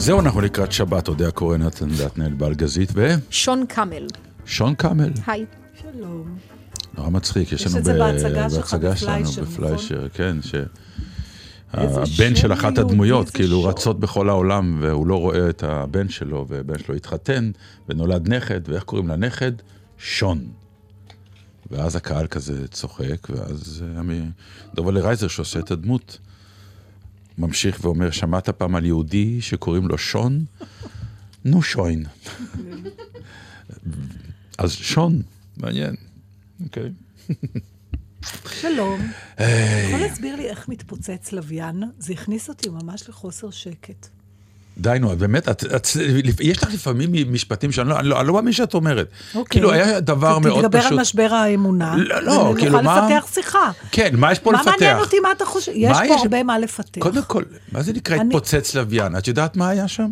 זהו, אנחנו לקראת שבת, אודיה קורן, נתן דטנל באלגזית, ו... שון קאמל. שון קאמל. היי. שלום. נורא מצחיק, יש יש לנו את זה ב- בהצגה שלך בהצגה שלנו, בפליישר, נכון? בפליישר, כן, ש... הבן של אחת הדמויות, כאילו שור. רצות בכל העולם, והוא לא רואה את הבן שלו, והבן שלו התחתן, ונולד נכד, ואיך קוראים לנכד? שון. ואז הקהל כזה צוחק, ואז אה, דובל רייזר שעושה את הדמות, ממשיך ואומר, שמעת פעם על יהודי שקוראים לו שון? נו שוין. אז שון, מעניין. אוקיי. שלום. יכול להסביר לי איך מתפוצץ לוויין? זה הכניס אותי ממש לחוסר שקט. די, נו, באמת, את, את, יש לך לפעמים משפטים שאני לא, אני לא, אני לא מאמין שאת אומרת. אוקיי. כאילו, היה דבר מאוד תתגבר פשוט. על משבר האמונה. לא, לא, כאילו, ונוכל מה- לפתח שיחה. כן, מה יש פה מה לפתח? מעניין אותי מה אתה חושב? יש מה פה יש- הרבה מה לפתח. קודם כל, מה זה נקרא אני- התפוצץ לוויין? את יודעת מה היה שם?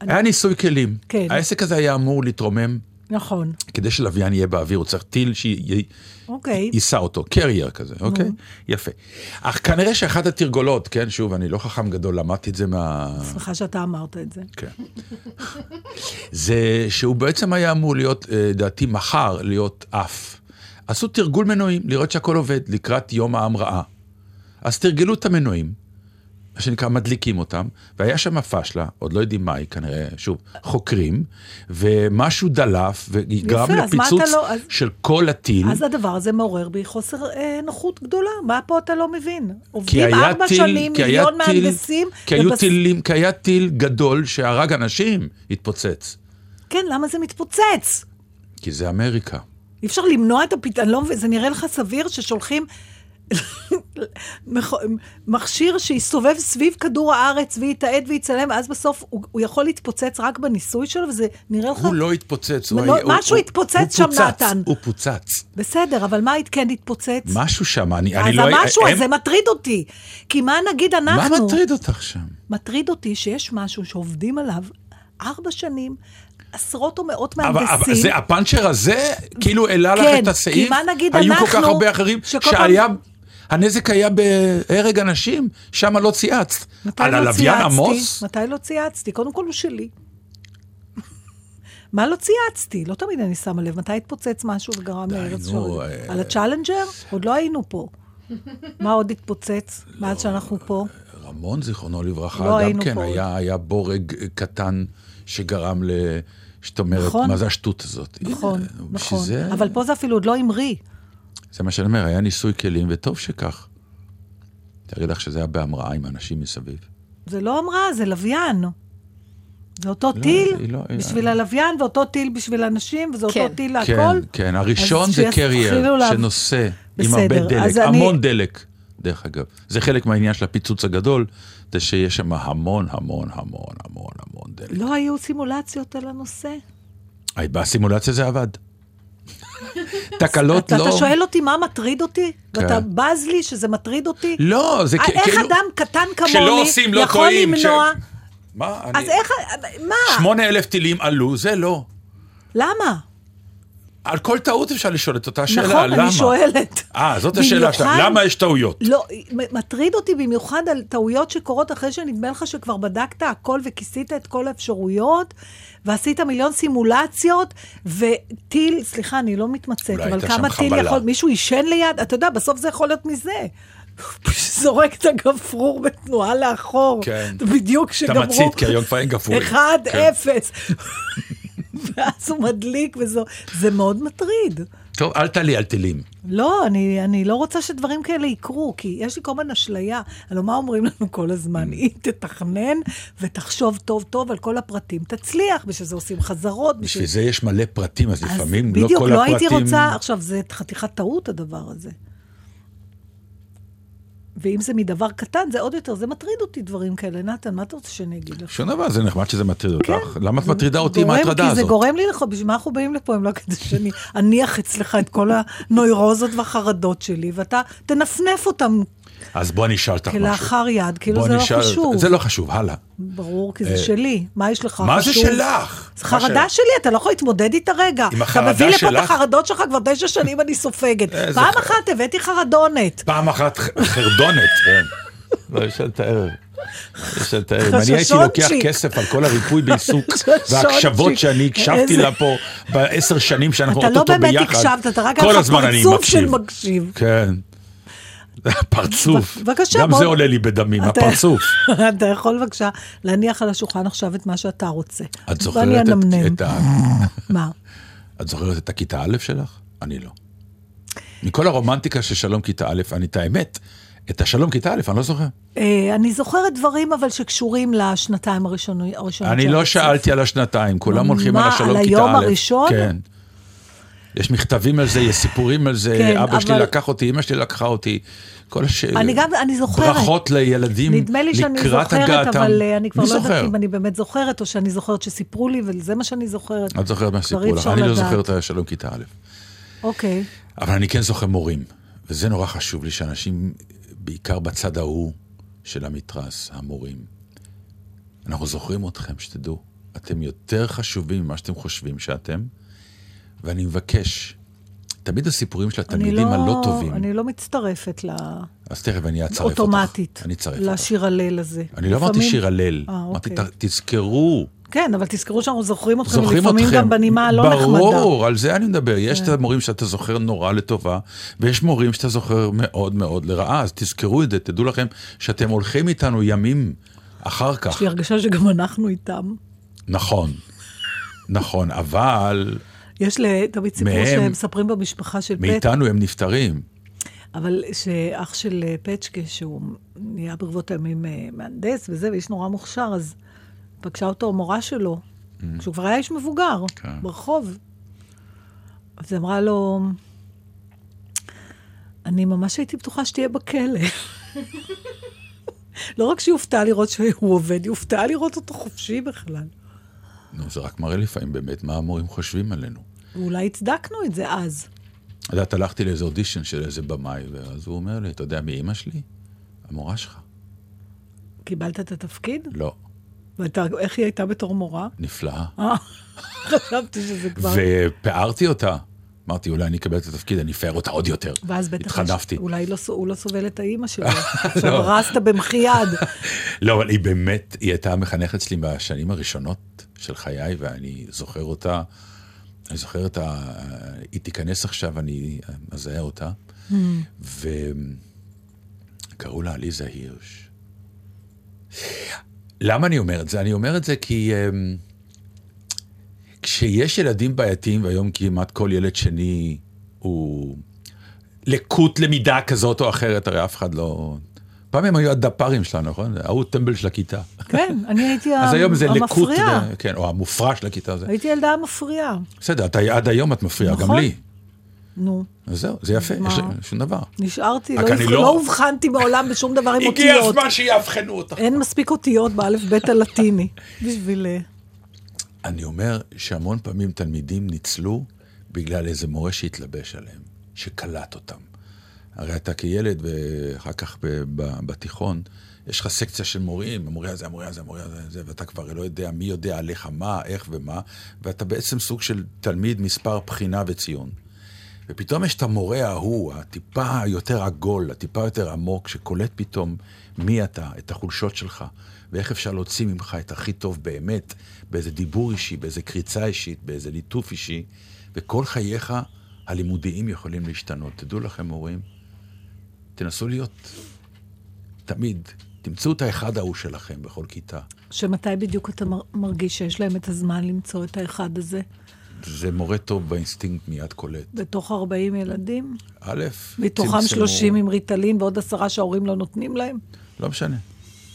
היה ניסוי כלים. כן. העסק הזה היה אמור להתרומם, נכון. כדי שלוויין יהיה באוויר, הוא צריך טיל אוקיי. שיישא אותו, קרייר כזה, אוקיי? יפה. אך כנראה שאחת התרגולות, כן, שוב, אני לא חכם גדול, למדתי את זה מה... שמחה שאתה אמרת את זה. כן. זה שהוא בעצם היה אמור להיות, אה, לדעתי, מחר להיות עף. עשו תרגול מנועים, לראות שהכל עובד, לקראת יום ההמראה. אז תרגלו את המנועים, מה שנקרא, מדליקים אותם, והיה שם פשלה, עוד לא יודעים מהי, כנראה, שוב, חוקרים, ומשהו דלף, וגרם יפה, מה לפיצוץ לא- אז- של כל הטיל. אז הדבר הזה מעורר בי חוסר אה, נוחות גדולה. מה פה אתה לא מבין? עובדים ארבע טיל, שנים, מיליון טיל, מהנדסים. כי היו ובס- טילים, כי היה טיל גדול שהרג אנשים, התפוצץ. כן, למה זה מתפוצץ? כי זה אמריקה. אי אפשר למנוע את הפתרון, לא מבין, זה נראה לך סביר ששולחים מכשיר שיסתובב סביב כדור הארץ ויתעד ויצלם, ואז בסוף הוא, הוא יכול להתפוצץ רק בניסוי שלו, וזה נראה לך... הוא לא התפוצץ. הוא לא- היה- הוא- משהו הוא- התפוצץ הוא שם, פוצץ, נתן. הוא פוצץ. בסדר, אבל מה כן התפוצץ? משהו שם, אני אני אז לא... המשהו הם- הזה מטריד אותי. כי מה נגיד מה אנחנו? מטריד אותך שם? מטריד אותי שיש משהו שעובדים עליו ארבע שנים, עשרות או מאות אבל- אבל מהנדסים. זה, הפאנצ'ר הזה, כאילו העלה לך כן, את הסעיף? כי מה נגיד היו כל כך אנחנו, הרבה אחרים, שהיה... הנזק היה בהרג אנשים, שם לא צייצת. על לא הלוויין? עמוס? מתי לא צייצתי? קודם כל הוא שלי. מה לא צייצתי? לא תמיד אני שמה לב. מתי התפוצץ משהו וגרם לארץ שואו? אה, על הצ'אלנג'ר? עוד לא היינו פה. מה עוד התפוצץ מאז שאנחנו פה? רמון, זיכרונו לברכה, לא גם כן. היה, היה בורג קטן שגרם ל... שאת אומרת, נכון. מה זה השטות הזאת? נכון, הנה, נכון. זה, אבל פה זה אפילו עוד לא המריא. זה מה שאני אומר, היה ניסוי כלים, וטוב שכך. תארי לך שזה היה בהמראה עם אנשים מסביב. זה לא אמרה, זה לוויין. זה אותו לא, טיל לא- בשביל הלוויין, ואותו טיל בשביל אנשים, וזה אותו כן. טיל כן, להכל. כן, הראשון אז זה קרייר, לה- שנושא עם הרבה דלק, אני- המון דלק, דרך אגב. זה חלק מהעניין של הפיצוץ הגדול, זה שיש שם המון, המון, המון, המון, המון דלק. לא היו סימולציות על הנושא. בסימולציה זה עבד. תקלות לא... אתה שואל אותי מה מטריד אותי? כן. ואתה בז לי שזה מטריד אותי? לא, זה אה, כ- איך כאילו... אדם קטן כמוני לא יכול טועים. למנוע... מה, אז. איך... מה? שמונה אלף טילים עלו, זה לא. למה? על כל טעות אפשר לשאול את אותה שאלה, נכון, למה? אני שואלת. אה, זאת השאלה שלך, במיוחד- למה יש טעויות? לא, מטריד אותי במיוחד על טעויות שקורות אחרי שנדמה לך שכבר בדקת הכל וכיסית את כל האפשרויות, ועשית מיליון סימולציות, וטיל, סליחה, אני לא מתמצאת, אבל כמה טיל חבלה. יכול... מישהו עישן ליד? אתה יודע, בסוף זה יכול להיות מזה. זורק את הגפרור בתנועה לאחור. כן. בדיוק אתה כשגמרו... מצית, כי היום כבר אין גפרורים. אחד, כן. אפס. ואז הוא מדליק וזו... זה מאוד מטריד. טוב, אל תעלי על טילים. לא, אני, אני לא רוצה שדברים כאלה יקרו, כי יש לי כל הזמן אשליה. הלוא מה אומרים לנו כל הזמן? היא תתכנן ותחשוב טוב טוב על כל הפרטים. תצליח, בשביל זה עושים חזרות. בשביל זה יש מלא פרטים, אז אז לפעמים לא בדיוק, כל לא הפרטים... הייתי רוצה, עכשיו, זה חתיכת טעות הדבר הזה. ואם זה מדבר קטן, זה עוד יותר, זה מטריד אותי דברים כאלה. נתן, מה אתה רוצה שאני אגיד לך? שום דבר, זה נחמד שזה מטריד אותך. למה את מטרידה אותי עם ההטרדה כי זה הזאת? גורם לי לך, בשביל מה אנחנו באים לפה אם לא כדי שאני אניח אצלך את כל הנוירוזות והחרדות שלי, ואתה תנפנף אותם אז בוא אני אשאל אותך משהו. כלאחר יד, כאילו זה לא נשאל- חשוב. זה לא חשוב, הלאה. ברור, כי זה שלי. מה יש לך מה זה חשוב? שלך? זה מה חרדה של- שלי, אתה לא יכול להתמודד איתה רגע. עם החרדה אתה מביא לפה את שלך? החרדות שלך, כבר תשע שנים אני סופגת. איזה פעם ח- אחת הבאתי חרדונת. פעם אחת חרדונת, כן. לא, יש את הערב. יש את- אם אני הייתי לוקח. כסף על כל הריפוי בעיסוק. וההקשבות שאני הקשבתי לה פה בעשר שנים שאנחנו אתה לא אוטוטו באמת ביחד, הקשבת, אתה רק היה לך פרצוף של. מקשיב. כן. פרצוף. בבקשה, גם בוא- זה עולה לי בדמים, אתה- הפרצוף. אתה יכול בבקשה להניח על השולחן עכשיו את מה שאתה רוצה. את זוכרת את- ה... מה? את זוכרת את הכיתה א' שלך? אני לא. מכל הרומנטיקה של שלום כיתה א', אני את האמת, את השלום כיתה א', אני לא זוכר. אה, אני זוכרת דברים, אבל שקשורים לשנתיים הראשונות. אני לא. שאלתי על השנתיים, כולם הולכים מה, על השלום על כיתה א'. היום הראשון? כן. יש מכתבים על זה, יש סיפורים על זה, כן, אבא שלי אבל- לקח אותי, אמא שלי לקחה אותי. כל הש... אני גם, אני זוכרת. ברכות לילדים נדמה לי שאני לקראת זוכרת, הגעתם. אבל אה, אני כבר לא יודעת זוכר? אם אני באמת זוכרת, או שאני זוכרת שסיפרו לי, וזה מה שאני זוכרת. את זוכרת מה כבר סיפרו אי לך, אני לא לדעת. זוכר את השלום כיתה א'. אוקיי. אבל אני כן זוכר מורים, וזה נורא חשוב לי, שאנשים, בעיקר בצד ההוא של המתרס, המורים, אנחנו זוכרים אתכם, שתדעו, אתם יותר חשובים ממה שאתם חושבים שאתם, ואני מבקש, תמיד הסיפורים של התלמידים הלא טובים, אני לא מצטרפת אז תכף אני אצרף אותך. לאוטומטית, אני אצרף אותך. לשיר הלל הזה. אני לא אמרתי שיר הלל, אה, אמרתי, אוקיי. תזכרו, כן, אבל תזכרו שאנחנו זוכרים אתכם, זוכרים לפעמים אתכם. גם בנימה הלא נחמדה. כן. ברור, על זה אני מדבר. יש את המורים שאתה זוכר נורא לטובה, ויש מורים שאתה זוכר מאוד מאוד לרעה, אז תזכרו את זה, תדעו לכם שאתם הולכים איתנו ימים אחר יש כך. לי הרגשה שגם אנחנו איתם. נכון, נכון, אבל יש תמיד סיפור מהם- שהם מספרים במשפחה של פט, מאיתנו הם נפטרים. אבל שאח של אה, פצ'קה, שהוא נהיה ברבות הימים אה, מהנדס וזה, ואיש נורא מוכשר, אז פגשה אותו מורה שלו, כשהוא כבר היה איש מבוגר, כן. ברחוב. אז היא אמרה לו, אני ממש הייתי בטוחה שתהיה בכלא. לא רק שהיא הופתעה לראות שהוא עובד, היא הופתעה לראות אותו חופשי בכלל. נו, זה רק מראה לפעמים באמת מה המורים חושבים עלינו. ואולי הצדקנו את זה אז. את יודעת, הלכתי לאיזה אודישן של איזה במאי, ואז הוא אומר לי, אתה יודע מי אימא שלי? המורה שלך. קיבלת את התפקיד? לא, ואתה, איך היא הייתה בתור מורה? נפלאה. אה, חשבתי שזה כבר... ופארתי אותה. אמרתי, אולי אני אקבל את התפקיד, אני אפאר אותה עוד יותר. ואז בטח... התחנפתי. אולי לא, הוא לא סובל את האימא שלו. עכשיו הרסת במחי יד. לא, אבל היא באמת, היא הייתה המחנכת שלי בשנים הראשונות של חיי, ואני זוכר אותה, אני זוכר את ה... היא תיכנס עכשיו, אני מזהה אותה, וקראו לה עליזה הירש. למה אני אומר את זה? אני אומר את זה כי אמ, כשיש ילדים בעייתיים, והיום כמעט כל ילד שני הוא לקות למידה כזאת או אחרת, הרי אף אחד לא... פעם הם היו הדפ"רים שלנו, נכון? ההוא טמבל של הכיתה. כן, אני הייתי אז היום זה המפריעה. ו- כן, או המופרע של הכיתה. הייתי ילדה המפריעה. בסדר, עד היום את מפריעה, גם נכון. לי. נו, אז זהו, זה יפה? יש שום דבר. נשארתי, לא לא- לא אובחנתי מעולם בשום דבר עם הגיע אותיות. הזמן שיאבחנו אותך. אין מספיק אותיות באלף בית הלטיני בשביל... אה, אני אומר שהמון פעמים תלמידים ניצלו בגלל איזה מורה שהתלבש עליהם, שקלט אותם. הרי אתה כילד, ואחר כך בתיכון, יש לך סקציה של מורים, המורה הזה, המורה הזה, המורה הזה, זה, ואתה כבר לא יודע מי יודע עליך מה, איך ומה, ואתה בעצם סוג של תלמיד מספר בחינה וציון. ופתאום יש את המורה ההוא, הטיפה יותר עגול, הטיפה יותר עמוק, שקולט פתאום מי אתה, את החולשות שלך, ואיך אפשר להוציא ממך את הכי טוב באמת, באיזה דיבור אישי, באיזה קריצה אישית, באיזה ליטוף אישי, וכל חייך הלימודיים יכולים להשתנות. תדעו לכם, מורים, תנסו להיות תמיד, תמצאו את האחד ההוא שלכם בכל כיתה. שמתי בדיוק אתה מר- מרגיש שיש להם את הזמן למצוא את האחד הזה? זה מורה טוב באינסטינקט מיד קולט. בתוך 40 ילדים? א', מתוכם צמצמו- 30 עם ריטלין ועוד עשרה שההורים לא נותנים להם? לא משנה.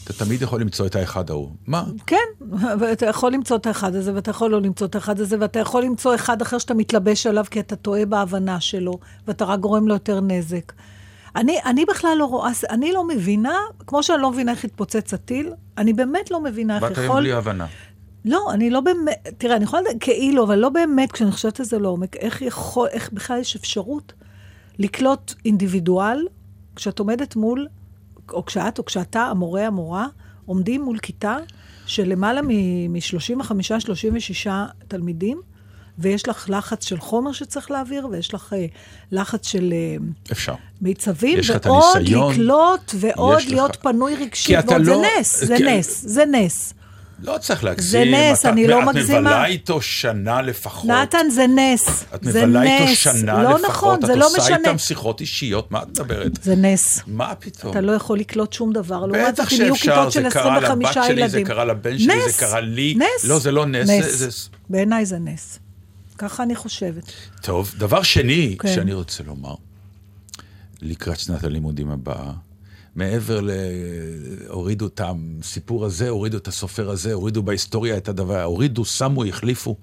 אתה תמיד יכול למצוא את האחד ההוא. מה? כן, ואתה יכול למצוא את האחד הזה, ואתה יכול לא למצוא את האחד הזה, ואתה יכול למצוא אחד אחר שאתה מתלבש עליו כי אתה טועה בהבנה שלו, ואתה רק גורם לו יותר נזק. אני, אני בכלל לא רואה, אני לא מבינה, כמו שאני לא מבינה איך התפוצץ הטיל, אני באמת לא מבינה איך באת יכול... היום בלי הבנה. לא, אני לא באמת, תראה, אני יכולה לדעת כאילו, אבל לא באמת, כשאני חושבת על זה לעומק, איך יכול, איך בכלל יש אפשרות לקלוט אינדיבידואל, כשאת עומדת מול, או כשאת, או כשאתה, המורה, המורה, עומדים מול כיתה של למעלה מ-35-36 תלמידים, ויש לך לחץ של חומר שצריך להעביר, ויש לך אה, לחץ של אה, אפשר. מיצבים, יש לך את ועוד הניסיון, לקלוט, ועוד יש לך- להיות פנוי רגשית, אתה ועוד זה לא- נס, זה כי- נס, זה נס. לא צריך להגזים. נס, אתה- אני לא את מגזימה. מבלה איתו שנה לפחות. נתן, זה נס. את זה מבלה איתו נס. שנה לא לפחות. נכון, זה את לא עושה משנה. איתם שיחות אישיות, מה את מדברת? זה נס. מה פתאום? אתה לא יכול לקלוט שום דבר. בטח שאפשר, זה של קרה 25 לבת. שלי, זה קרה לבן שלי, נס, זה קרה לי. נס. לא, זה לא נס, נס. זה- זה- בעיניי זה נס. ככה אני חושבת. טוב, דבר שני כן. שאני רוצה לומר, לקראת שנת הלימודים הבאה, מעבר ל... הורידו את הסיפור הזה, הורידו את הסופר הזה, הורידו בהיסטוריה את הדבר, הורידו, שמו, החליפו.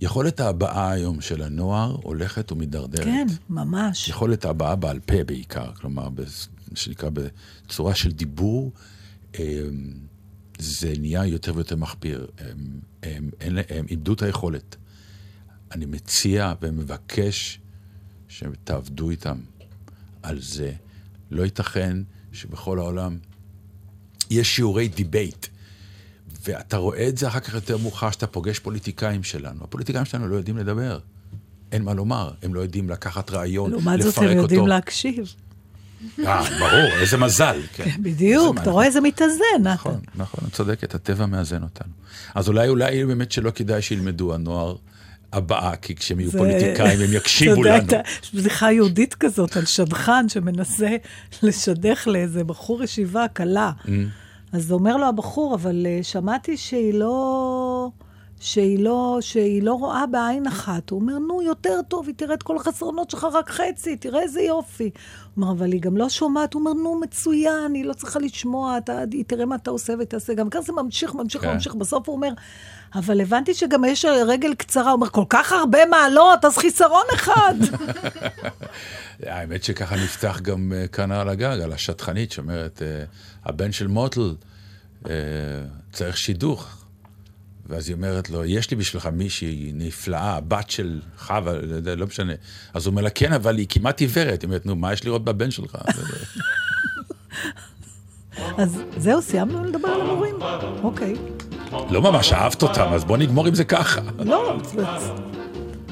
יכולת ההבעה היום של הנוער הולכת ומידרדרת. כן, ממש. יכולת ההבעה בעל פה בעיקר, כלומר, מה שנקרא בצורה של דיבור, אמ, זה נהיה יותר ויותר מחפיר. הם, הם, הם, איבדו את היכולת. אני מציע ומבקש שתעבדו איתם על זה. לא ייתכן שבכל העולם יש שיעורי debate. ואתה רואה את זה אחר כך יותר מאוחר, שאתה פוגש פוליטיקאים שלנו. הפוליטיקאים שלנו לא יודעים לדבר. אין מה לומר, הם לא יודעים לקחת רעיון, לפרק אותו. לעומת זאת, הם יודעים להקשיב. אה, ברור, איזה מזל. כן. בדיוק, איזה אתה רואה איזה מתאזן, נתן. נכון, נכון, את צודקת, הטבע מאזן אותנו. אז אולי, אולי באמת שלא כדאי שילמדו הנוער הבאה, כי כשהם יהיו זה- פוליטיקאים הם יקשיבו אתה יודע, לנו. אתה- יש בדיחה יהודית כזאת על שדכן שמנסה לשדך לאיזה בחור ישיבה קלה. Mm. אז אומר לו הבחור, אבל אה, שמעתי שהיא לא... שהיא לא, שהיא לא רואה בעין אחת. הוא אומר, נו, יותר טוב, היא תראה את כל החסרונות שלך רק חצי, תראה איזה יופי. הוא אומר, אבל היא גם לא שומעת. הוא אומר, נו, מצוין, היא לא צריכה לשמוע, אתה, היא תראה מה אתה עושה ותעשה. גם ככה זה ממשיך, ממשיך, כן. ממשיך. בסוף הוא אומר, אבל הבנתי שגם יש רגל קצרה. הוא אומר, כל כך הרבה מעלות, אז חיסרון אחד. האמת שככה נפתח גם אה, כאן על הגג, על השטחנית שאומרת, אה, הבן של מוטל אה, צריך שידוך. ואז היא אומרת לו, יש לי בשבילך מישהי נפלאה, הבת של חווה, לא לא משנה. אז הוא אומר לה, כן, אבל היא כמעט עיוורת. היא אומרת, נו, מה יש לראות בבן שלך? אז זהו, סיימנו לדבר על המורים? אוקיי. לא ממש אהבת אותם, אז בוא נגמור עם זה ככה. לא,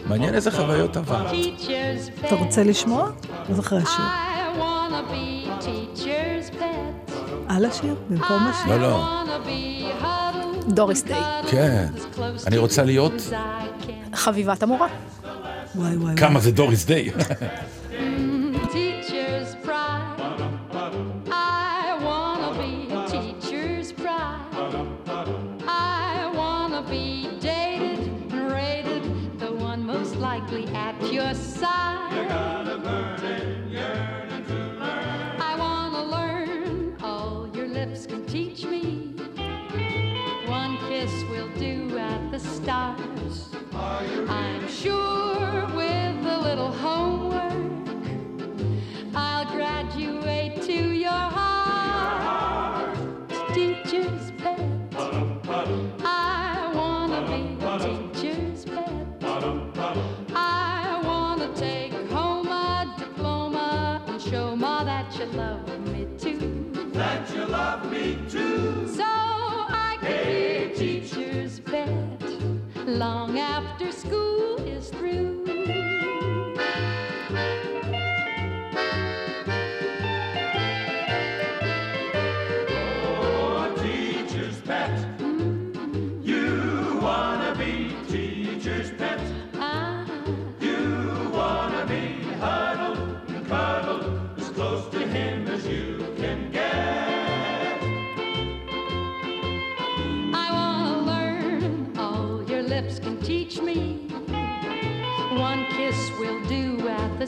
מעניין איזה חוויות עבר. Teacher's אתה. רוצה לשמוע? אז אחרי השיר. I wanna be teacher's pet. על השיר? במקום השיר? לא, לא. דוריס דיי. כן. אני to רוצה להיות... חביבת המורה. וואי, וואי, כמה זה דוריס דיי. Teacher's pride. I wanna after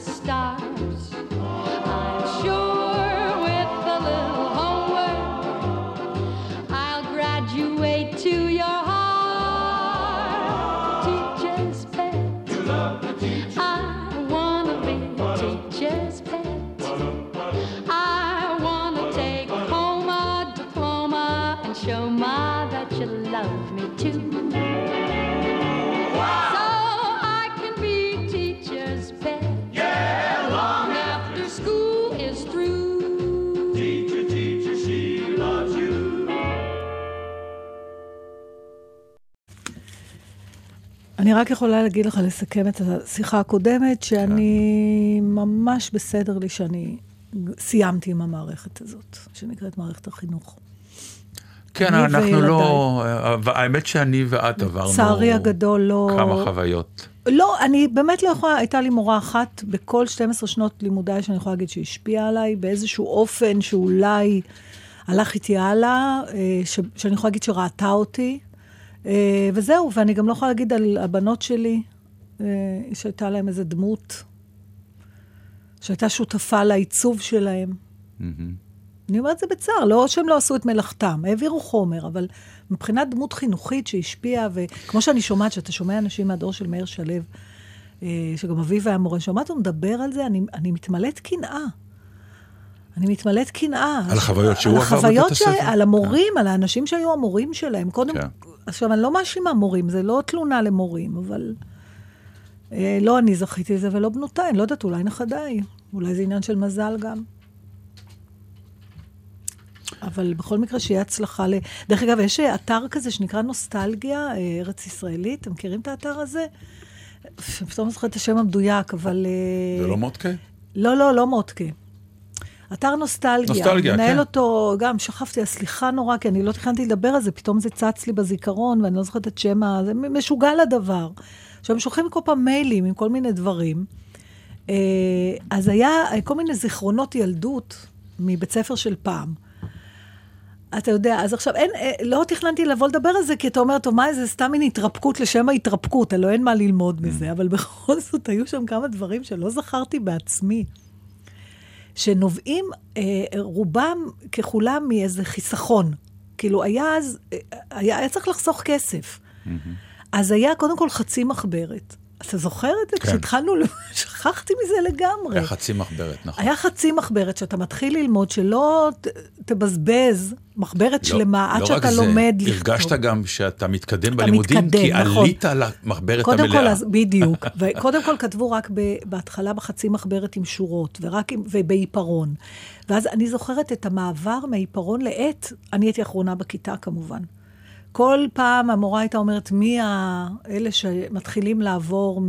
star. אני רק יכולה להגיד לך, לסכם את השיחה הקודמת, שאני ממש בסדר לי שאני סיימתי עם המערכת הזאת, שנקראת מערכת החינוך. כן, אנחנו לא... וילדיי. האמת שאני ואת עברנו... לצערי הגדול לא... כמה חוויות. לא, אני באמת לא יכולה, הייתה לי מורה אחת בכל 12 שנות לימודיי שאני יכולה להגיד שהשפיעה עליי באיזשהו אופן שאולי הלך איתי הלאה, אה, ש, שאני יכולה להגיד שראתה אותי, וזהו, ואני גם לא יכולה להגיד על הבנות שלי, אה, שהייתה להם איזה דמות, שהייתה שותפה לעיצוב שלהם. אני אומרת את זה בצער, לא שהם לא עשו את מלאכתם, העבירו חומר, אבל מבחינת דמות חינוכית שהשפיעה, וכמו שאני שומעת, שאתה שומע אנשים מהדור של מאיר שלו, אה, שגם אביו היה מורה, שומעת אותו מדבר על זה, אני, אני מתמלאת קנאה. אני מתמלאת קנאה. על החוויות שהוא עבר בבית הספר. על המורים, על האנשים שהיו המורים שלהם. קודם, כן. עכשיו, אני לא מאשימה מורים, זה לא תלונה למורים, אבל אה, לא אני זכיתי לזה ולא בנותיי, אני לא יודעת, אולי נכדיי. אולי זה עניין של מזל גם. אבל בכל מקרה, שיהיה הצלחה ל... דרך אגב, יש אה, אתר כזה שנקרא נוסטלגיה, אה, ארץ ישראלית, אתם מכירים את האתר הזה? פתאום זוכרת את השם המדויק, אבל... אה, זה לא מודקה? לא, לא, לא מודקה. אתר נוסטלגיה. נוסטלגיה, מנהל כן. אותו, גם שכבתי, סליחה נורא, כי אני לא תכננתי לדבר על זה, פתאום זה צץ לי בזיכרון, ואני לא זוכרת את שם ה... זה משוגע לדבר. עכשיו, הם שולחים כל פעם מיילים עם כל מיני דברים. אה, אז היה כל מיני זיכרונות ילדות מבית ספר של פעם. אתה יודע, אז עכשיו אין, אה, לא תכננתי לבוא לדבר על זה, כי אתה אומר, טוב, מה, זה סתם מין התרפקות לשם ההתרפקות, הלוא אין מה ללמוד מזה, אבל בכל זאת היו שם כמה דברים שלא זכרתי בעצמי, שנובעים, אה, רובם ככולם מאיזה חיסכון. כאילו, היה אז, אה, היה, היה צריך לחסוך כסף. אז היה קודם כל חצי מחברת. אתה זוכר את זה? כן. כשהתחלנו, שכחתי מזה לגמרי. היה חצי מחברת, נכון. היה חצי מחברת שאתה מתחיל ללמוד, שלא ת, תבזבז מחברת לא- שלמה עד לא שאתה רק זה, לומד לכתוב. הרגשת גם שאתה מתקדם בלימודים, מתקדם, כי נכון. עלית על המחברת קודם המלאה. כל, אז, בדיוק. וקודם כל כתבו רק ב, בהתחלה בחצי מחברת עם שורות, ורק עם, ובעיפרון. ואז אני זוכרת את המעבר מעיפרון לעט, אני הייתי אחרונה בכיתה כמובן. כל פעם המורה הייתה אומרת, מי האלה שמתחילים לעבור מ...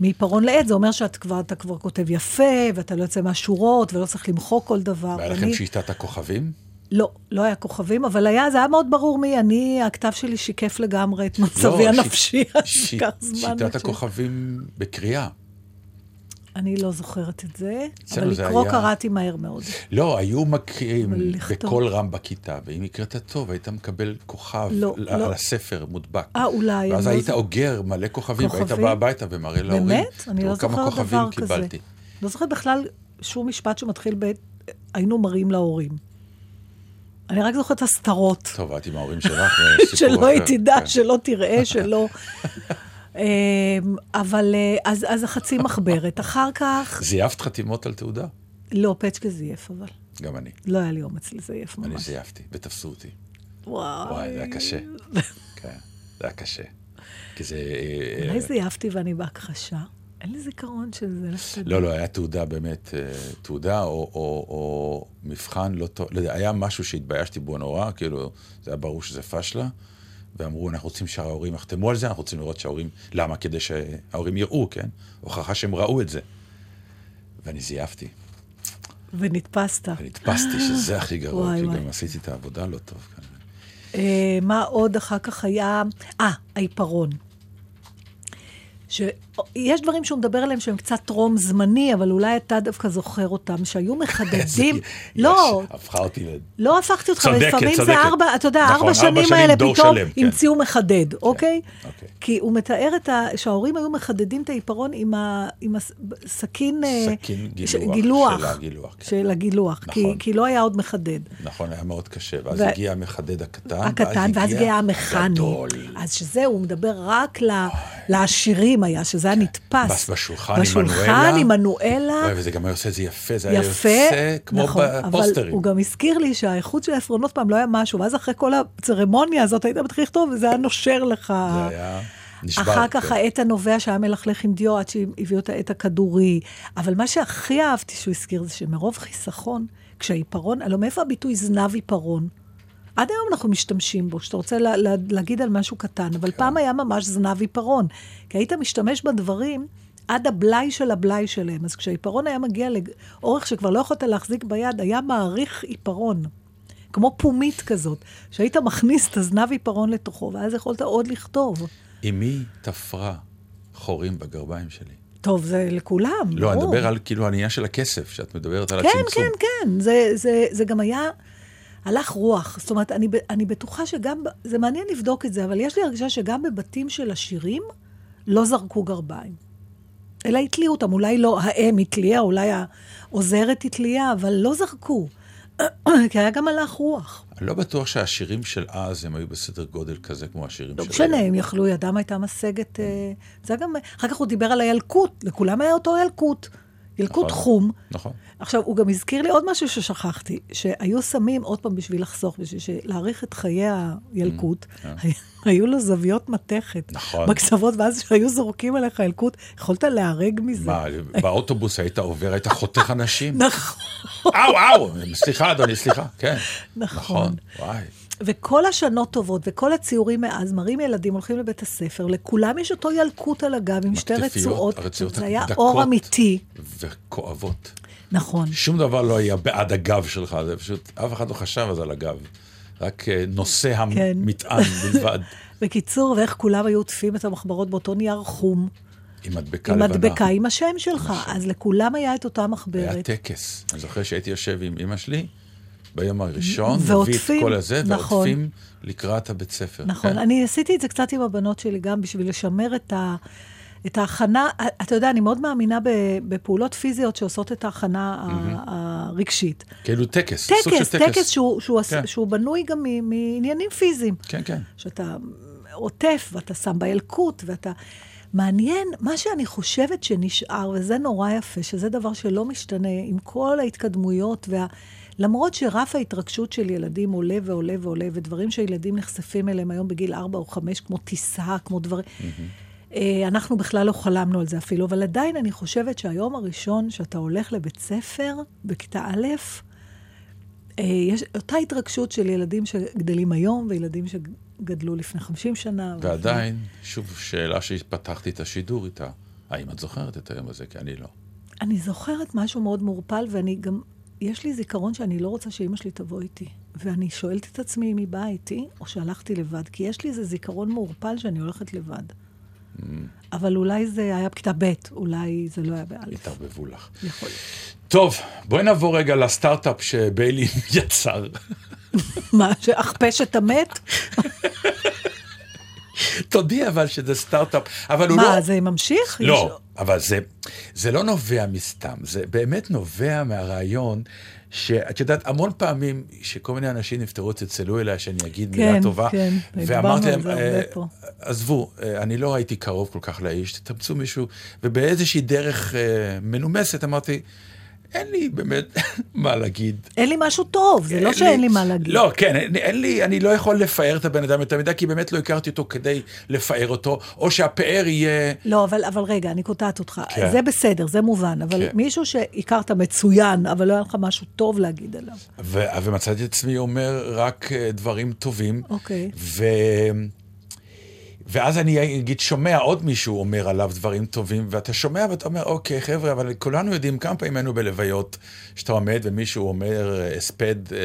מעיפרון לעט, זה אומר שאתה כבר, כבר כותב יפה, ואתה לא יוצא מהשורות, ולא צריך למחוק כל דבר. והיה לכם ואני- שיטת הכוכבים? לא, לא היה כוכבים, אבל היה, זה היה מאוד ברור מי אני, הכתב שלי שיקף לגמרי את מצבי לא, הנפשי, אז לקח זמן. שיטת ש- הכוכבים בקריאה. אני לא זוכרת את זה, אבל לקרוא היה- קראתי מהר מאוד. לא, היו מקריאים לכתוב. בקול רם בכיתה, ואם הקראת טוב, היית מקבל כוכב לא, ל- לא. על הספר מודבק. אה, אולי, ואז לא היית זו- אוגר מלא כוכבים, והיית כוכבים? בא הביתה ומראה להורים. באמת? אני לא כמה זוכרת כוכבים דבר כזה. קיבלתי. לא זוכרת בכלל שום משפט שמתחיל ב... היינו מראים להורים. אני רק זוכרת הסתרות. טוב, את עם ההורים שלך, שלא היא. תדע, כן. שלא תראה, שלא... אמ, אבל אה, אז, אז החצי מחברת. אחר כך, זייפת חתימות על תעודה? לא, פצ'קה זייף, אבל גם אני. לא היה לי אומץ לזייף אני ממש. זייפתי, ותפסו אותי. וואי. וואי, זה היה קשה. כן, זה היה קשה. כי זה... אה, אולי זייפתי ואני בהכחשה. אין לי זיכרון של זה. לא, לא, היה תעודה באמת, אה, תעודה או, או, או מבחן לא טוב, לא יודע, היה משהו שהתביישתי בו נורא, כאילו, זה היה ברור שזה פשלה, ואמרו, אנחנו רוצים שההורים יחתמו על זה, אנחנו רוצים לראות שההורים, למה? כדי שההורים יראו, כן? הוכחה שהם ראו את זה. ואני זייפתי, ונתפסת. ונתפסתי שזה הכי גרוע, וואי, כי וואי. גם עשיתי את העבודה לא טוב. כנראה. אה, מה עוד אחר כך היה? אה, העיפרון. שיש דברים שהוא מדבר עליהם שהם קצת טרום זמני, אבל אולי אתה דווקא זוכר אותם, שהיו מחדדים. לא, הפכה אותי. לא הפכתי אותך, לפעמים זה. ארבע, אתה יודע, נכון, ארבע שנים האלה פתאום כן. המציאו מחדד, אוקיי? אוקיי. כי הוא מתאר. שההורים היו מחדדים את העיפרון עם, הסכין... אה, סכין ש- גילוח. של הגילוח, כן. כי, נכון. כי לא היה עוד מחדד. נכון, היה מאוד קשה, ואז הגיע המחדד הקטן, הקטן, ואז הגיע המכני. אז שזה, הוא מדבר רק לעשירים היה, שזה היה נתפס. בס- בשולחן עם בשולחן. עם מנואלה. וזה גם היה עושה את זה יפה, זה היה יוצא כמו נכון, אבל בפוסטרים. הוא גם הזכיר לי שהאיכות של העפרונות פעם לא היה משהו, ואז אחרי כל הצרמוניה הזאת היית מתחיל לכתוב, וזה היה נושר לך. זה היה נשבר. אחר כך כן. העט הנובע שהיה מלכלך עם דיו עד שהביאו את העט הכדורי. אבל מה שהכי אהבתי שהוא הזכיר זה שמרוב חיסכון, כשהעיפרון, הלוא מאיפה הביטוי זנב עיפרון? עד היום אנחנו משתמשים בו, שאתה רוצה לה, לה, להגיד על משהו קטן, אבל כן. פעם היה ממש זנב עיפרון. כי היית משתמש בדברים עד הבלאי של הבלאי שלהם. אז כשהעיפרון היה מגיע לאורך שכבר לא יכולת להחזיק ביד, היה מעריך עיפרון. כמו פומית כזאת, שהיית מכניס את הזנב עיפרון לתוכו, ואז יכולת עוד לכתוב. אמי תפרה חורים בגרביים שלי. טוב, זה לכולם, לא, אני ברור. מדבר על כאילו העניין של הכסף, שאת מדברת על כן, הצמצום. כן, כן. זה, זה, זה גם היה, הלך רוח. זאת אומרת, אני, אני בטוחה שגם, זה מעניין לבדוק את זה, אבל יש לי הרגשה שגם בבתים של עשירים לא זרקו גרביים. אלא התליעו אותם. אולי לא האם התליעה, אולי העוזרת התליעה, אבל לא זרקו. כי היה גם הלך רוח. אני לא בטוח שהשירים של אז הם היו בסדר גודל כזה כמו השירים לא של משנה, היום. הם יכלו, ידם הייתה משגת... אה, זה גם... אחר כך הוא דיבר על הילקוט, לכולם היה אותו ילקוט. ילקוט נכון. חום. נכון. עכשיו, הוא גם הזכיר לי עוד משהו ששכחתי, שהיו שמים, עוד פעם בשביל לחסוך, בשביל להאריך את חיי הילקוט, היו לו זוויות מתכת. Mm, נכון. בקצוות, ואז כשהיו זורקים עליך ילקוט, יכולת להיהרג מזה. מה, באוטובוס היית עובר, היית חותך אנשים? נכון. אאו, אאו, סליחה, אדוני, סליחה, כן. נכון. וואי. וכל השנות טובות וכל הציורים מאז מראים ילדים הולכים לבית הספר, לכולם יש אותו ילקוט על הגב עם שתי רצועות. זה היה. אור אמיתי. וכואבות. נכון. שום דבר לא היה בעד הגב שלך, זה פשוט, אף אחד לא חשב אז על הגב. רק אה, נושא כן. המטען בלבד. בקיצור, ואיך כולם היו עוטפים את המחברות באותו נייר חום. עם מדבקה עם לבנה. מדבקה עם השם שלך. אז לכולם היה את אותה היה מחברת. טקס. אני זוכר שהייתי יושב עם אמא שלי ביום הראשון, ועוטפים, מביא את כל הזה, נכון. ועוטפים לקראת הבית ספר. נכון. כן. אני עשיתי את זה קצת עם הבנות שלי גם בשביל לשמר את ה... את ההכנה, אתה יודע, אני מאוד מאמינה בפעולות פיזיות שעושות את ההכנה ה- הרגשית. כאילו טקס, סוג של טקס, טקס. טקס שהוא, שהוא, כן. שהוא בנוי גם מעניינים פיזיים. כן, כן. שאתה עוטף ואתה שם בילקוט ואתה... מעניין, מה שאני חושבת שנשאר, וזה נורא יפה, שזה דבר שלא משתנה עם כל ההתקדמויות וה... למרות שרף ההתרגשות של ילדים עולה ועולה ועולה, ודברים שילדים נחשפים אליהם היום בגיל 4 או 5, כמו טיסה, כמו דברים... אה, אנחנו בכלל לא חלמנו על זה אפילו, אבל עדיין אני חושבת שהיום הראשון שאתה הולך לבית ספר, בכיתה א', אה, יש אותה התרגשות של ילדים שגדלים היום וילדים שגדלו לפני 50 שנה. ועדיין, שוב, שאלה שפתחתי את השידור איתה. האם את זוכרת את היום הזה? כי אני לא. אני זוכרת משהו מאוד מעורפל, ואני גם, יש לי זיכרון שאני לא רוצה שאימא שלי תבוא איתי. ואני שואלת את עצמי אם היא באה איתי, או שהלכתי לבד, כי יש לי איזה זיכרון מעורפל שאני הולכת לבד. אבל אולי זה היה בכיתה ב', אולי זה לא היה באלף. התערבבו לך. יכול להיות. טוב, בואי נעבור רגע לסטארט-אפ שביילי יצר. מה, שאכפש את המת? תודי אבל שזה סטארט-אפ, אבל הוא לא... מה, זה ממשיך? יש- לא, אבל זה, זה לא נובע מסתם, זה באמת נובע מהרעיון שאת יודעת, המון פעמים שכל מיני אנשים נפטרו, צלצלו אליי שאני אגיד מילה כן, טובה, כן, ואמרתי דיברנו על להם, "אה, פה." עזבו, אה, אני לא הייתי קרוב כל כך לאיש, תתאמצו מישהו, ובאיזושהי דרך אה, מנומסת אמרתי, אין לי באמת מה להגיד. אין לי משהו טוב, זה לא אין שאין לי מה להגיד. לא, כן, אין, אין לי, אני לא יכול לפאר את הבן אדם יותר מדי, כי באמת לא הכרתי אותו כדי לפאר אותו, או שהפאר יהיה... לא, אבל, אבל רגע, אני קוטעת אותך. כן. זה בסדר, זה מובן, אבל כן. מישהו שהכרת מצוין, אבל לא היה לך משהו טוב להגיד עליו. ו- ומצאתי את עצמי אומר רק אה, דברים טובים. אוקיי. ו... ואז אני אגיד, שומע עוד מישהו אומר עליו דברים טובים, ואתה שומע ואתה אומר, אוקיי, חבר'ה, אבל כולנו יודעים כמה פעמים היינו בלוויות, שאתה עומד ומישהו אומר אה, הספד, אה,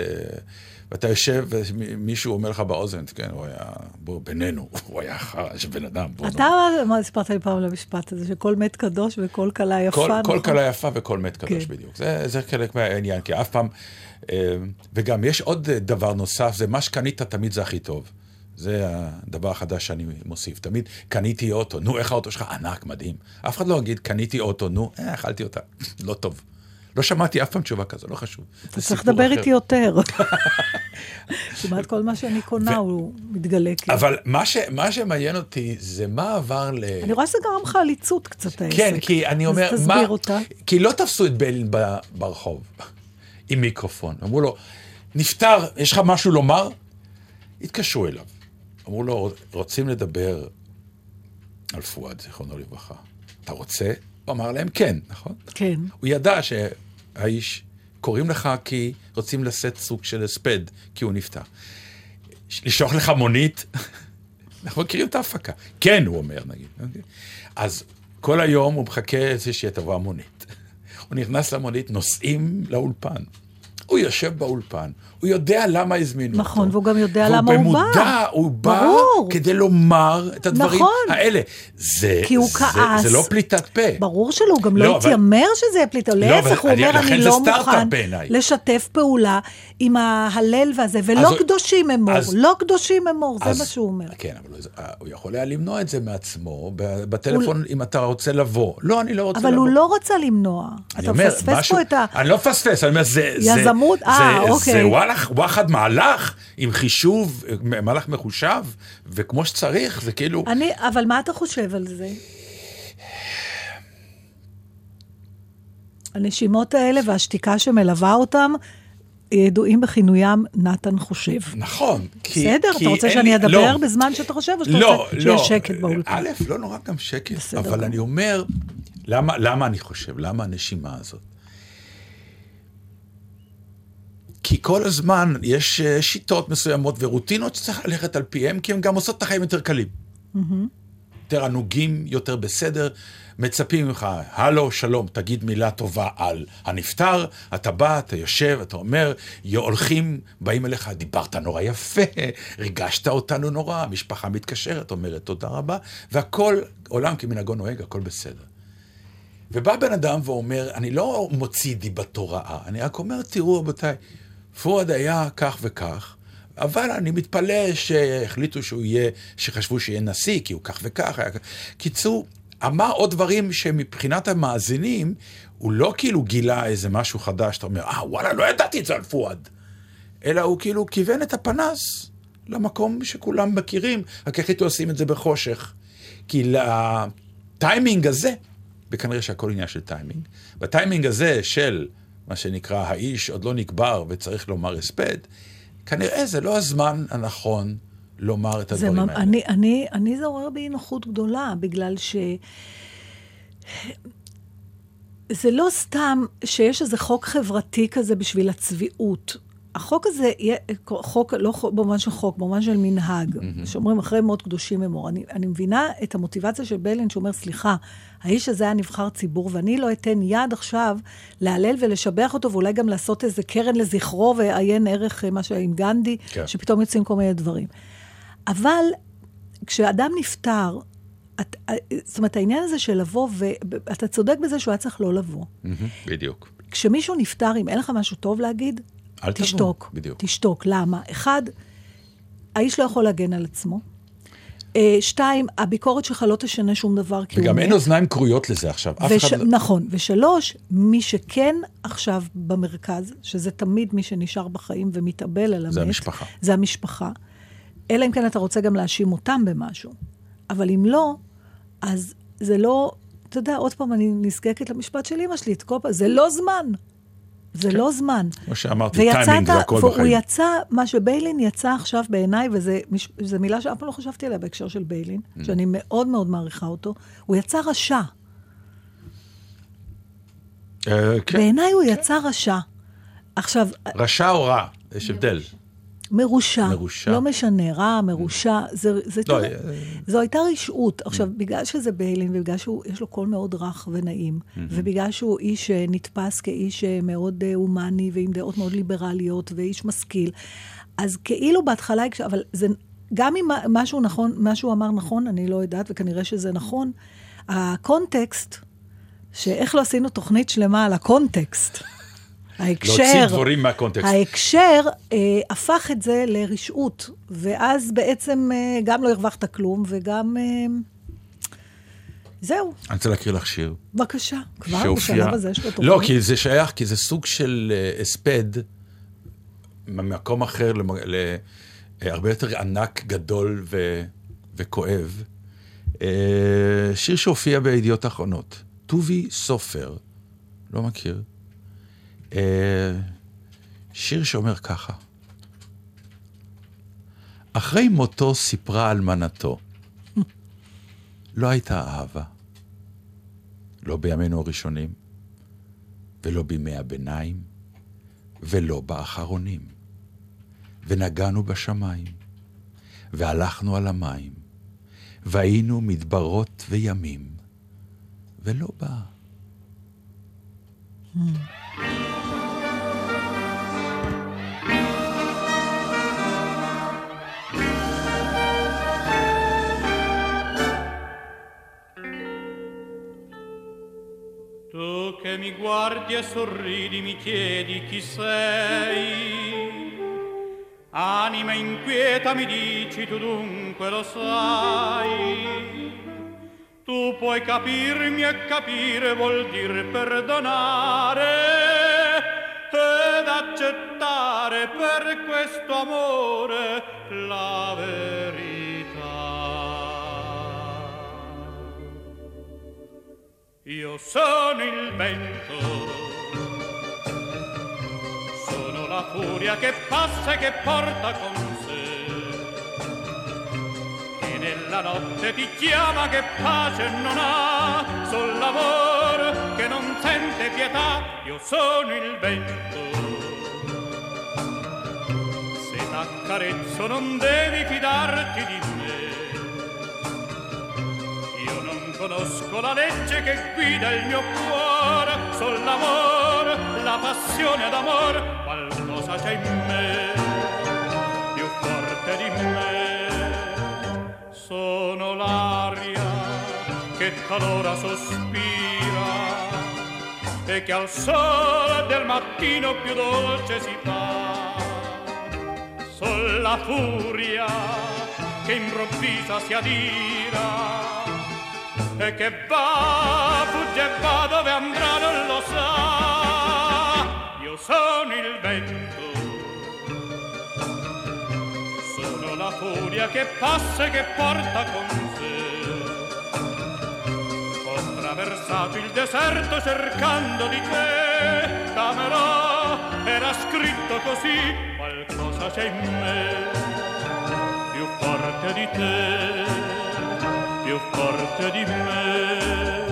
ואתה יושב ומישהו אומר לך באוזן, כן, הוא היה, בוא, בינינו, הוא היה חרא של בן אדם. בוא, אתה, מה סיפרת לי פעם על המשפט הזה, שכל מת קדוש וכל כלה יפה, כל, נכון? כל כלה יפה וכל מת קדוש כן. בדיוק. זה, זה חלק מהעניין, כי אף פעם... אה, וגם יש עוד אה, דבר נוסף, זה מה שקנית תמיד זה הכי טוב. זה הדבר החדש שאני מוסיף. תמיד קניתי אוטו, נו, איך האוטו שלך? ענק, מדהים. אף אחד לא יגיד, קניתי אוטו, נו, אה, אכלתי אותה. לא טוב. לא שמעתי אף פעם תשובה כזו, לא חשוב. אתה צריך לדבר. איתי יותר. כמעט כל מה שאני קונה הוא מתגלה כאילו. אבל מה, שמעניין אותי זה מה עבר ל... אני רואה שזה גרם לך עליצות קצת העסק. כן, כי אני אומר, אז. תסביר אותה. כי לא תפסו את ביילין ב- ברחוב עם מיקרופון. אמרו לו, נפטר, יש לך משהו לומר? התקשרו אליו. אמרו לו, רוצים לדבר על פואד, זיכרונו לברכה. אתה רוצה? הוא אמר להם, כן, נכון? כן. הוא ידע שהאיש, קוראים לך כי רוצים לשאת סוג של הספד, כי הוא נפטר. לשלוח לך מונית. אנחנו מכירים את ההפקה. כן, הוא אומר, נגיד. אוקיי? אז כל היום הוא מחכה איזה שתבוא המונית. הוא נכנס למונית, נוסעים לאולפן. הוא יושב באולפן, הוא יודע למה הזמינו אותו. נכון, והוא גם יודע למה הוא בא. ובמודע הוא בא ברור. כדי לומר את הדברים נכון. האלה. זה, כי הוא זה, כעס. זה לא פליטת פה. ברור שלא, הוא גם לא, לא אבל- התיימר שזה יהיה פליטה, אבל להפך, הוא אני- אומר, אני לא מוכן בעיניי." לשתף פעולה עם ההלל והזה, ולא הוא- קדושים אמור, אז- לא קדושים אמור, זה מה שהוא אומר. כן, אבל הוא- הוא יכול היה למנוע את זה מעצמו בטלפון, אם אתה רוצה לבוא. לא, אני לא רוצה אבל לבוא. הוא לא רצה למנוע. אתה מפספס פה את ה... אני לא מפספס, אני אומר, זה... יזמות, אה, אוקיי. וואלך, וואחד מהלך עם חישוב, מהלך מחושב, וכמו שצריך, זה כאילו... אני, אבל מה אתה חושב על זה? הנשימות האלה והשתיקה שמלווה אותם, ידועים בכינוים נתן חושב. נכון. כי, בסדר, כי אתה רוצה שאני אדבר לא, בזמן שאתה חושב, או שאתה לא, רוצה לא. שיהיה שקט באולפן? א', לא נורא גם שקט, בסדר אבל גמור. אני אומר, למה, למה אני חושב? למה הנשימה הזאת? כי כל הזמן יש אה, שיטות מסוימות ורוטינות שצריך ללכת על פיהם, כי הן גם עושות את החיים יותר קלים. יותר ענוגים, יותר בסדר, מצפים ממך, הלו, שלום, תגיד מילה טובה על הנפטר, אתה בא, אתה יושב, אתה אומר, הולכים, באים אליך, דיברת נורא יפה, ריגשת אותנו נורא, המשפחה מתקשרת, אומרת תודה רבה, והכל, עולם כמנהגו נוהג, הכל בסדר. ובא בן אדם ואומר, אני לא מוציא דיבתו רעה, אני רק אומר, תראו רבותיי, פואד היה כך וכך, אבל אני מתפלא שהחליטו שהוא יהיה, שחשבו שיהיה נשיא, כי הוא כך וכך. היה... כך." קיצור, אמר עוד דברים שמבחינת המאזינים, הוא לא כאילו גילה איזה משהו חדש, אתה אומר, אה, וואלה, לא ידעתי את זה על פואד. אלא הוא כאילו כיוון את הפנס למקום שכולם מכירים, רק החליטו לשים את זה בחושך. כי לטיימינג הזה, וכנראה שהכל עניין של טיימינג, בטיימינג הזה של מה שנקרא, האיש עוד לא נקבר וצריך לומר הספד, כנראה זה לא הזמן הנכון לומר את הדברים ממ- האלה. אני, אני, אני זה עורר בי נוחות גדולה, בגלל ש... זה לא סתם שיש איזה חוק חברתי כזה בשביל הצביעות. החוק הזה חוק, לא חוק, במובן של חוק, במובן של מנהג, mm-hmm. שאומרים אחרי מות קדושים אמור. אני, אני מבינה את המוטיבציה של ביילין שאומר, סליחה, האיש הזה היה נבחר ציבור, ואני לא אתן יד עכשיו להלל ולשבח אותו, ואולי גם לעשות איזה קרן לזכרו ועיין ערך, אה, מה שהיה עם גנדי, כן. שפתאום יוצאים כל מיני דברים. אבל כשאדם נפטר, את, זאת אומרת, העניין הזה של לבוא, ואתה צודק בזה שהוא היה צריך לא לבוא. בדיוק. כשמישהו נפטר, אם אין לך משהו טוב להגיד, אל תבוא, תשתוק. בדיוק. תשתוק. למה? אחד, האיש לא יכול להגן על עצמו. אה, שתיים, הביקורת שלך לא תשנה שום דבר, כי הוא וגם. אין אוזניים כרויות לזה עכשיו. וש... אחד לא... נכון. ושלוש, מי שכן עכשיו במרכז, שזה תמיד מי שנשאר בחיים ומתאבל על המת, זה המשפחה. זה המשפחה. אלא אם כן אתה רוצה גם להאשים אותם במשהו. אבל אם לא, אז זה לא, אתה יודע, עוד פעם אני נזקקת למשפט של אמא שלי, את פעם, זה לא זמן. זה לא זמן. כמו שאמרתי, טיימינג זה הכל והוא בחיים. יצא, מה שביילין יצא עכשיו בעיניי, וזו מילה שאף פעם לא חשבתי עליה בהקשר של ביילין, Mm. שאני מאוד מאוד מעריכה אותו, הוא יצא רשע. אה, כן, בעיניי הוא יצא רשע. עכשיו, רשע או רע, יש הבדל. מרושע. מרושע. לא משנה, רע, מרושע, זה, זה לא, תראה, אה, זו הייתה רשעות. עכשיו, בגלל שזה ביילין, ובגלל שיש לו קול מאוד רך ונעים, ובגלל שהוא איש שנתפס כאיש אה, מאוד אה, הומני, ועם דעות מאוד ליברליות, ואיש משכיל, אז כאילו בהתחלה, אבל זה, גם אם משהו נכון, מה שהוא אמר נכון, אני לא יודעת, וכנראה שזה נכון, הקונטקסט, שאיך לא עשינו תוכנית שלמה על הקונטקסט. ההקשר, להוציא דברים מהקונטקסט. ההקשר אה, הפך את זה לרשעות, ואז בעצם אה, גם לא הרווחת כלום, וגם... אה, זהו, אני רוצה להקריא לך שיר. בבקשה, כבר שהופיע- בשלב הזה יש לו תוכנית. לא, כי זה שייך, כי זה סוג של אה, הספד ממקום אחר, למ- ל- הרבה יותר ענק, גדול ו- וכואב. אה, שיר שהופיע בידיעות אחרונות. טובי סופר, לא מכיר. אה, שיר שאומר ככה: אחרי מותו סיפרה אלמנתו, לא הייתה אהבה. לא בימינו הראשונים, ולא בימי הביניים, ולא באחרונים. ונגענו בשמיים, והלכנו על המים, והיינו מדברות וימים, ולא בא. Tu che mi guardi e sorridi mi chiedi chi sei. Anima inquieta mi dici tu dunque lo sai. Tu puoi capirmi e capire vuol dire perdonare ed accettare per questo amore la verità. Io sono il vento, sono la furia che passa e che porta con sé. E nella notte ti chiama che pace non ha, sol l'amor che non sente pietà. Io sono il vento. Se t'accarezzo non devi fidarti di me. Conosco la legge che guida il mio cuore, sol l'amore, la passione d'amor, qualcosa c'è in me, più forte di me. Sono l'aria che talora sospira e che al sole del mattino più dolce si fa. Sol la furia che improvvisa si adira e che va, fugge e va dove andrà non lo sa. Io sono il vento, sono la furia che passa e che porta con sé. Ho attraversato il deserto cercando di te, camerò, era scritto così, qualcosa c'è in me, più forte di te più forte di me.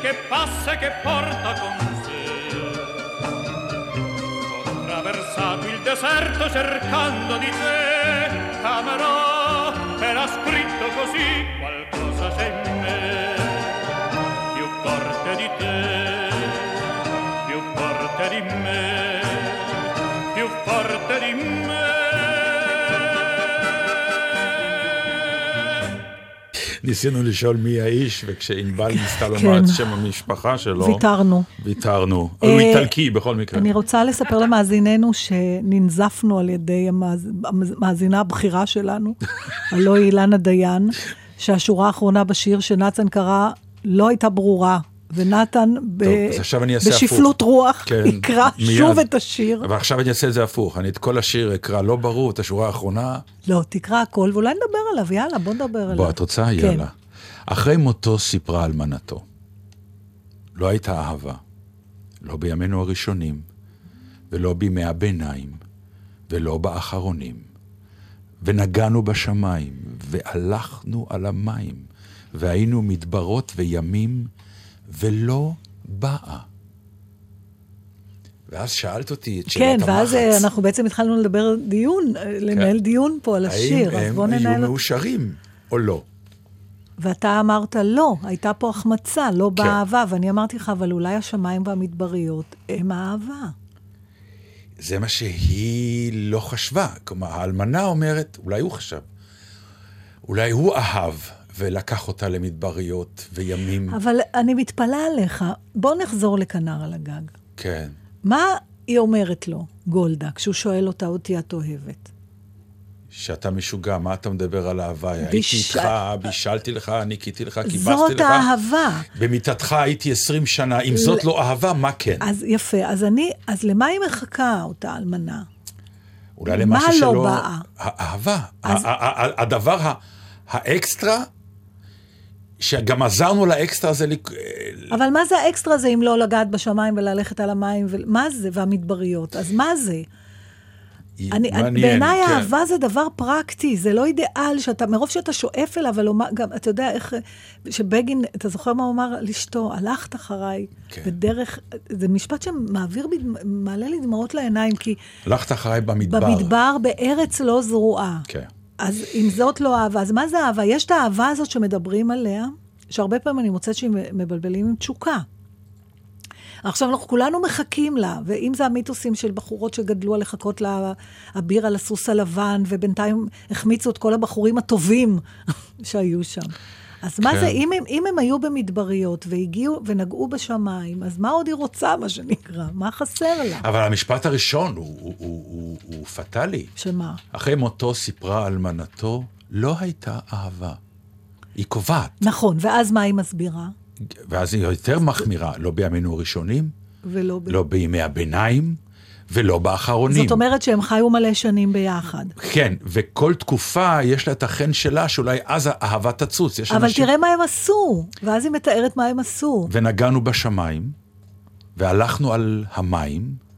Che passa e che porta con sé. Ho attraversato il deserto cercando di te, camerò, era scritto così, qualcosa c'è in me, più forte di te, più forte di me, più forte di me. ניסינו לשאול מי האיש, וכשענבל ניסתה לומר כן. את שם המשפחה שלו, ויתרנו. ויתרנו. אה, הוא איטלקי בכל מקרה. אני רוצה לספר למאזיננו שננזפנו על ידי המאז- המאזינה הבכירה שלנו, הלוא היא אילנה דיין, שהשורה האחרונה בשיר שנתן קרא לא הייתה ברורה, ונתן ב- טוב, בשפלות הפוך. רוח כן, יקרא מיד. שוב את השיר. אבל עכשיו אני אעשה את זה הפוך, אני את כל השיר אקרא לא ברור, את השורה האחרונה. לא, תקרא הכל, ואולי נדבר עליו, יאללה, בוא נדבר עליו. בוא, את רוצה? כן. יאללה. אחרי מותו סיפרה אלמנתו. לא הייתה אהבה, לא בימינו הראשונים, ולא בימי הביניים, ולא באחרונים. ונגענו בשמיים, והלכנו על המים, והיינו מדברות וימים, ולא באה. ואז שאלת אותי את כן, שאלת המחץ. ואז אה, אנחנו בעצם התחלנו לדבר דיון, אה, לנהל דיון פה על השיר, אז האם בוא הם היו ננהל. מאושרים או לא? ואתה אמרת לא, הייתה פה החמצה, לא כן. באהבה, ואני אמרתי לך, אבל אולי השמיים והמדבריות הם האהבה. זה מה שהיא לא חשבה. כלומר, האלמנה אומרת, אולי הוא חשב, אולי הוא אהב ולקח אותה למדבריות וימים. אבל אני מתפלאה עליך, בוא נחזור לכנר על הגג. כן. מה היא אומרת לו, גולדה, כשהוא שואל אותה, אותי את אוהבת? שאתה משוגע, מה אתה מדבר על אהבה? הייתי ביש- איתך, בישלתי לך, ניקיתי לך, כיבסתי זאת לך. האהבה. במיטתך הייתי 20 שנה, אם זאת לא אהבה, מה כן? אז יפה, אז אני, אז למה היא מחכה, אותה אלמנה? אולי מה למשהו לא שלא... באה? האהבה. אז- הדבר האקסטרה, שגם עזרנו לאקסטרה הזה, לק- אבל מה זה האקסטרה הזה אם לא לגעת בשמיים וללכת על המים? ו... מה זה? והמדבריות. אז מה זה? אני, מעניין, בעיניי כן. אהבה זה דבר פרקטי, זה לא אידיאל שאתה, מרוב שאתה שואף אליו, אבל גם, אתה יודע איך, שבגין, אתה זוכר מה הוא אמר לאשתו? הלכת אחריי, כן. בדרך, זה משפט שמעביר, מעלה לי דמעות לעיניים, כי הלכת אחריי במדבר. במדבר, בארץ לא זרועה. כן. אז אם זאת לא אהבה, אז מה זה אהבה? יש את האהבה הזאת שמדברים עליה, שהרבה פעמים אני מוצאת שהם מבלבלים עם תשוקה. עכשיו, אנחנו כולנו מחכים לה, ואם זה המיתוסים של בחורות שגדלו על לחכות לאביר על הסוס הלבן, ובינתיים החמיצו את כל הבחורים הטובים שהיו שם. אז מה כן. זה, אם הם, אם הם היו במדבריות והגיעו ונגעו בשמיים, אז מה עוד היא רוצה, מה שנקרא? מה חסר לה? אבל המשפט הראשון הוא, הוא, הוא, הוא, הוא פטאלי. שמה? אחרי מותו סיפרה אלמנתו, לא הייתה אהבה. היא קובעת. נכון, ואז מה היא מסבירה? ואז היא יותר מחמירה, לא בימינו הראשונים, ולא... ב- לא בימי הביניים, ולא באחרונים. זאת אומרת שהם חיו מלא שנים ביחד. כן, וכל תקופה יש לה את החן שלה, שאולי אז האהבה תצוץ. אבל אנשים... תראה מה הם עשו, ואז היא מתארת מה הם עשו. ונגענו בשמיים, והלכנו על המים,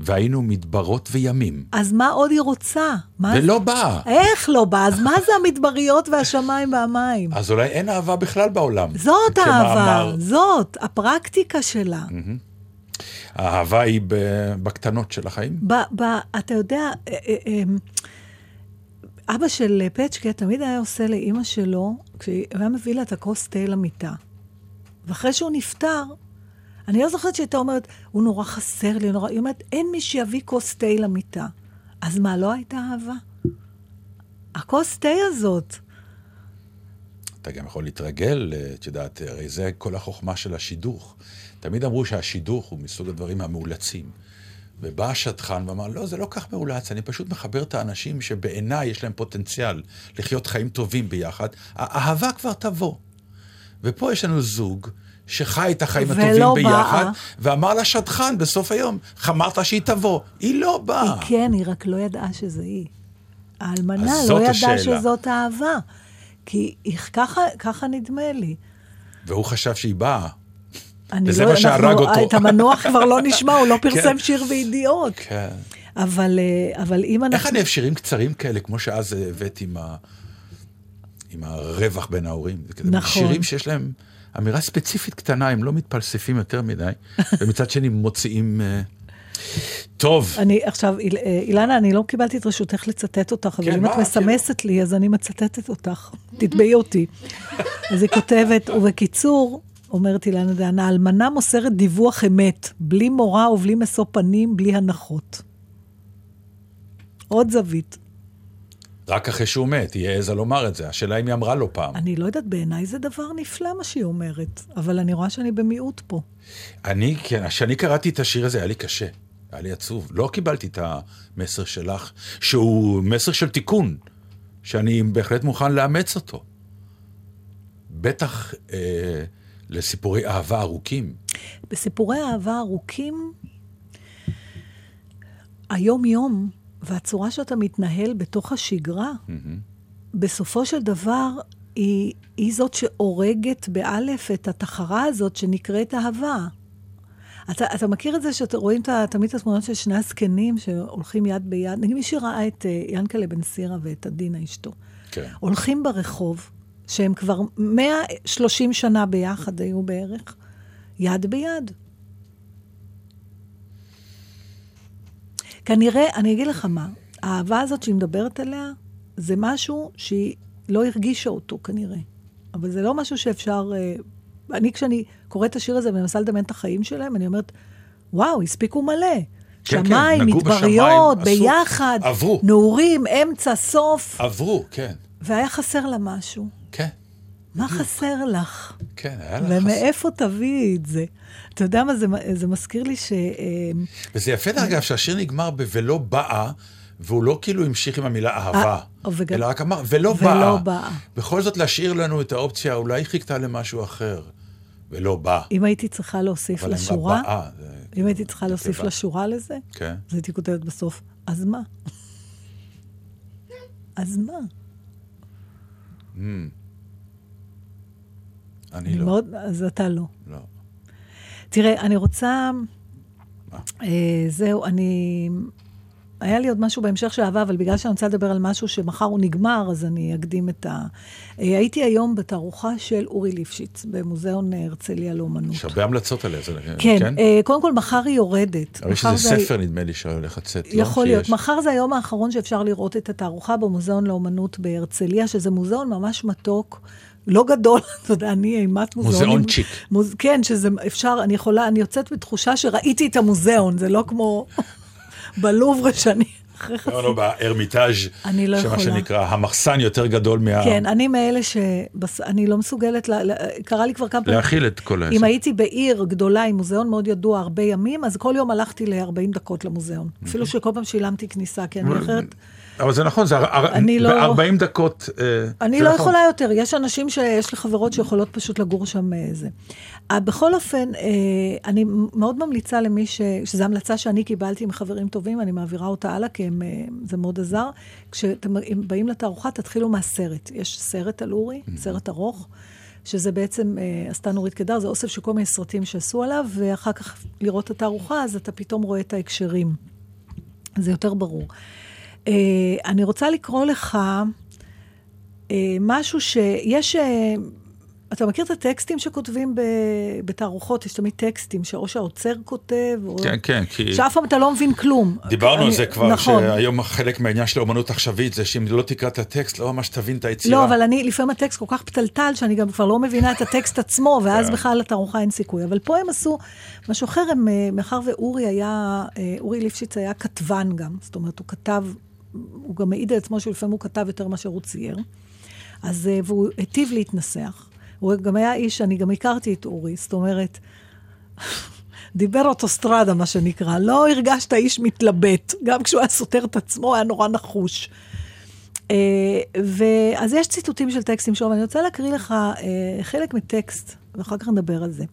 והיינו מדברות וימים. אז מה עוד היא רוצה? מה ולא זה- באה. איך לא בא? אז מה זה המדבריות והשמיים והמים? אז אולי אין אהבה בכלל בעולם. זאת כמאמר, האהבה, זאת, הפרקטיקה שלה. האהבה היא בקטנות של החיים. ב, ב, אתה יודע, אה, אה, אה, אבא של פצ'קה תמיד היה עושה לאימא שלו, כשהוא היה מביא לה את הכוס תה למיטה. ואחרי שהוא נפטר, אני לא זוכרת שהייתה אומרת, הוא נורא חסר לי, נורא... היא אומרת, אין מי שיביא כוס תה למיטה. אז מה, לא הייתה אהבה? הכוס תה הזאת. אתה גם יכול להתרגל, אה, את יודעת, הרי זה כל החוכמה של השידוך. תמיד אמרו שהשידוך הוא מסוג הדברים המאולצים. ובא השדכן ואמר, לא, זה לא כך מאולץ, אני פשוט מחבר את האנשים שבעיניי יש להם פוטנציאל לחיות חיים טובים ביחד. האהבה כבר תבוא. ופה יש לנו זוג שחי את החיים הטובים באה. ביחד, ואמר לשדכן בסוף היום, אמרת שהיא תבוא, היא לא באה. היא כן, היא רק לא ידעה שזה היא. האלמנה לא ידעה השאלה. שזאת אהבה. כי היא, ככה, ככה נדמה לי. והוא חשב שהיא באה. אני וזה לא, מה שהרג אותו. את המנוח כבר לא נשמע, הוא לא פרסם כן. שיר בידיעות. כן. אבל, אה, אבל אם אנחנו... איך אני אוהב שירים קצרים כאלה, כמו שאז הבאת עם, ה... עם הרווח בין ההורים. נכון. שירים שיש להם אמירה ספציפית קטנה, הם לא מתפלספים יותר מדי, ומצד שני מוציאים... אה, טוב, אני עכשיו, איל- אה, אילנה, אני לא קיבלתי את רשותך לצטט אותך, אבל כן, אם מה, את מסמסת לי, אז אני מצטטת אותך. תתבעי אותי. אז היא כותבת, ובקיצור, אומרת אילנה דהנה, האלמנה מוסרת דיווח אמת, בלי מורא ובלי משוא פנים, בלי הנחות. עוד זווית. רק אחרי שהוא מת, היא העזה לומר את זה. השאלה אם היא אמרה לו פעם. אני לא יודעת, בעיניי זה דבר נפלא מה שהיא אומרת, אבל אני רואה שאני במיעוט פה. אני, כן, כשאני קראתי את השיר הזה, היה לי קשה. היה לי עצוב. לא קיבלתי את המסר שלך, שהוא מסר של תיקון, שאני בהחלט מוכן לאמץ אותו. בטח אה, לסיפורי אהבה ארוכים. בסיפורי אהבה ארוכים, היום-יום, והצורה שאתה מתנהל בתוך השגרה, בסופו של דבר, היא, היא זאת שהורגת באלף את התחרה הזאת שנקראת אהבה. אתה, אתה מכיר את זה שאתה רואים את ה- תמיד את התמונות של שני הזקנים שהולכים יד ביד? נגיד מי שראה את uh, ינקלה בן סירה ואת עדינה אשתו. כן. הולכים ברחוב, שהם כבר 130 שנה ביחד היו בערך, יד ביד. כנראה, אני אגיד לך מה, האהבה הזאת שהיא מדברת עליה, זה משהו שהיא לא הרגישה אותו כנראה. אבל זה לא משהו שאפשר... אה, אני, כשאני קוראת את השיר הזה ומנסה לדמיין את החיים שלהם, אני אומרת, וואו, הספיקו מלא. כן, שמיים, נגעו מדבריות, בשמיים, עשו- ביחד, עברו. נעורים, אמצע, סוף, עברו, כן. והיה חסר לה משהו. מה חסר לך? כן, היה לך... חס- ומאיפה תביאי את זה? אתה יודע מה, זה, זה מזכיר לי ש... אה, וזה יפה, דרך אגב, שהשיר נגמר ב"ולא באה", והוא לא כאילו המשיך עם המילה אהבה, אה, וגם- אלא רק אמר, ולא ולא באה. באה. בכל זאת להשאיר לנו את האופציה, אולי חיכתה למשהו אחר, ולא בא. אם הייתי צריכה להוסיף לשורה, באה. זה- אם הייתי צריכה להוסיף. לשורה לזה, כן. אז הייתי כותבת בסוף, אז מה? אז מה? אני לא. מאוד, אז אתה לא. לא. תראה, אני רוצה... מה? אה, זהו, אני... היה לי עוד משהו בהמשך של אהבה, אבל בגלל שאני רוצה לדבר על משהו שמחר הוא נגמר, אז אני אקדים את ה... אה, הייתי היום בתערוכה של אורי ליפשיץ, במוזיאון הרצליה לאומנות. יש הרבה המלצות עליה, זה כן, אה, קודם כל, מחר היא יורדת. אבל יש איזה זה- ספר, נדמה לי, שהולך לצאת, לא? יכול להיות. שיש. מחר זה היום האחרון שאפשר לראות את התערוכה במוזיאון לאומנות בהרצליה, שזה מוזיאון ממש מתוק. לא גדול, אתה יודע, אני אימת מוזיאונים. מוזיאון צ'יק. מוז... כן, שזה אפשר, אני יכולה, אני יוצאת בתחושה שראיתי את המוזיאון, זה לא כמו בלוuvre שאני. לא, לא, בארמיטאז', אני לא שמה יכולה. שנקרא, המחסן יותר גדול מה... כן, אני מאלה שאני לא מסוגלת. קרה לי כבר כמה פעמים. להכיל את כל העסק. אם הייתי בעיר גדולה עם מוזיאון מאוד ידוע הרבה ימים, אז כל יום הלכתי ל-40 דקות למוזיאון. אפילו שכל פעם שילמתי כניסה, כי אני אחרת... אבל זה נכון, זה הר- אני לא- ב-40 דקות... אה, אני לא נכון. יכולה יותר, יש אנשים שיש לי חברות שיכולות פשוט לגור שם אה, זה. אה, בכל אופן, אה, אני מאוד ממליצה למי ש... שזו המלצה שאני קיבלתי מחברים טובים, אני מעבירה אותה הלאה, כי הם, אה, זה מאוד עזר. כשאתם באים לתערוכה, תתחילו מהסרט. יש סרט על אורי, סרט ארוך. שזה בעצם אה, עשתה נורית קדר, זה אוסף של כל מיני סרטים שעשו עליו, ואחר כך לראות את התערוכה, אז אתה פתאום רואה את ההקשרים. זה יותר ברור. אה, אני רוצה לקרוא לך אה, משהו שיש... אה, אתה מכיר את הטקסטים שכותבים ב, בתערוכות? יש תמיד טקסטים שאו שהאוצר כותב, או... כן, כן, כי... שאף פעם אתה לא מבין כלום. דיברנו על אני- זה כבר, נכון. שהיום חלק מהעניין של האומנות עכשווית זה שאם לא תקרא את הטקסט, לא ממש תבין את היצירה. לא, אבל אני, לפעמים הטקסט כל כך פתלתל, שאני גם כבר לא מבינה את הטקסט עצמו, ואז כן. בכלל לתערוכה אין סיכוי. אבל פה הם עשו משהו אחר, הם, מאחר ואורי היה, אורי ליפשיץ היה כתבן גם, זאת אומרת, הוא כתב, הוא גם מעיד על עצמו שלפעמים הוא כתב יותר מאשר הוא צייר. אז, אה, והוא היטיב להתנסח. הוא גם היה איש, אני גם הכרתי את אורי, זאת אומרת, דיבר אוטוסטרדה, מה שנקרא. לא הרגשת איש מתלבט. גם כשהוא היה סותר את עצמו, היה נורא נחוש. אה, ואז יש ציטוטים של טקסטים שלו, ואני רוצה להקריא לך אה, חלק מטקסט, ואחר כך נדבר על זה.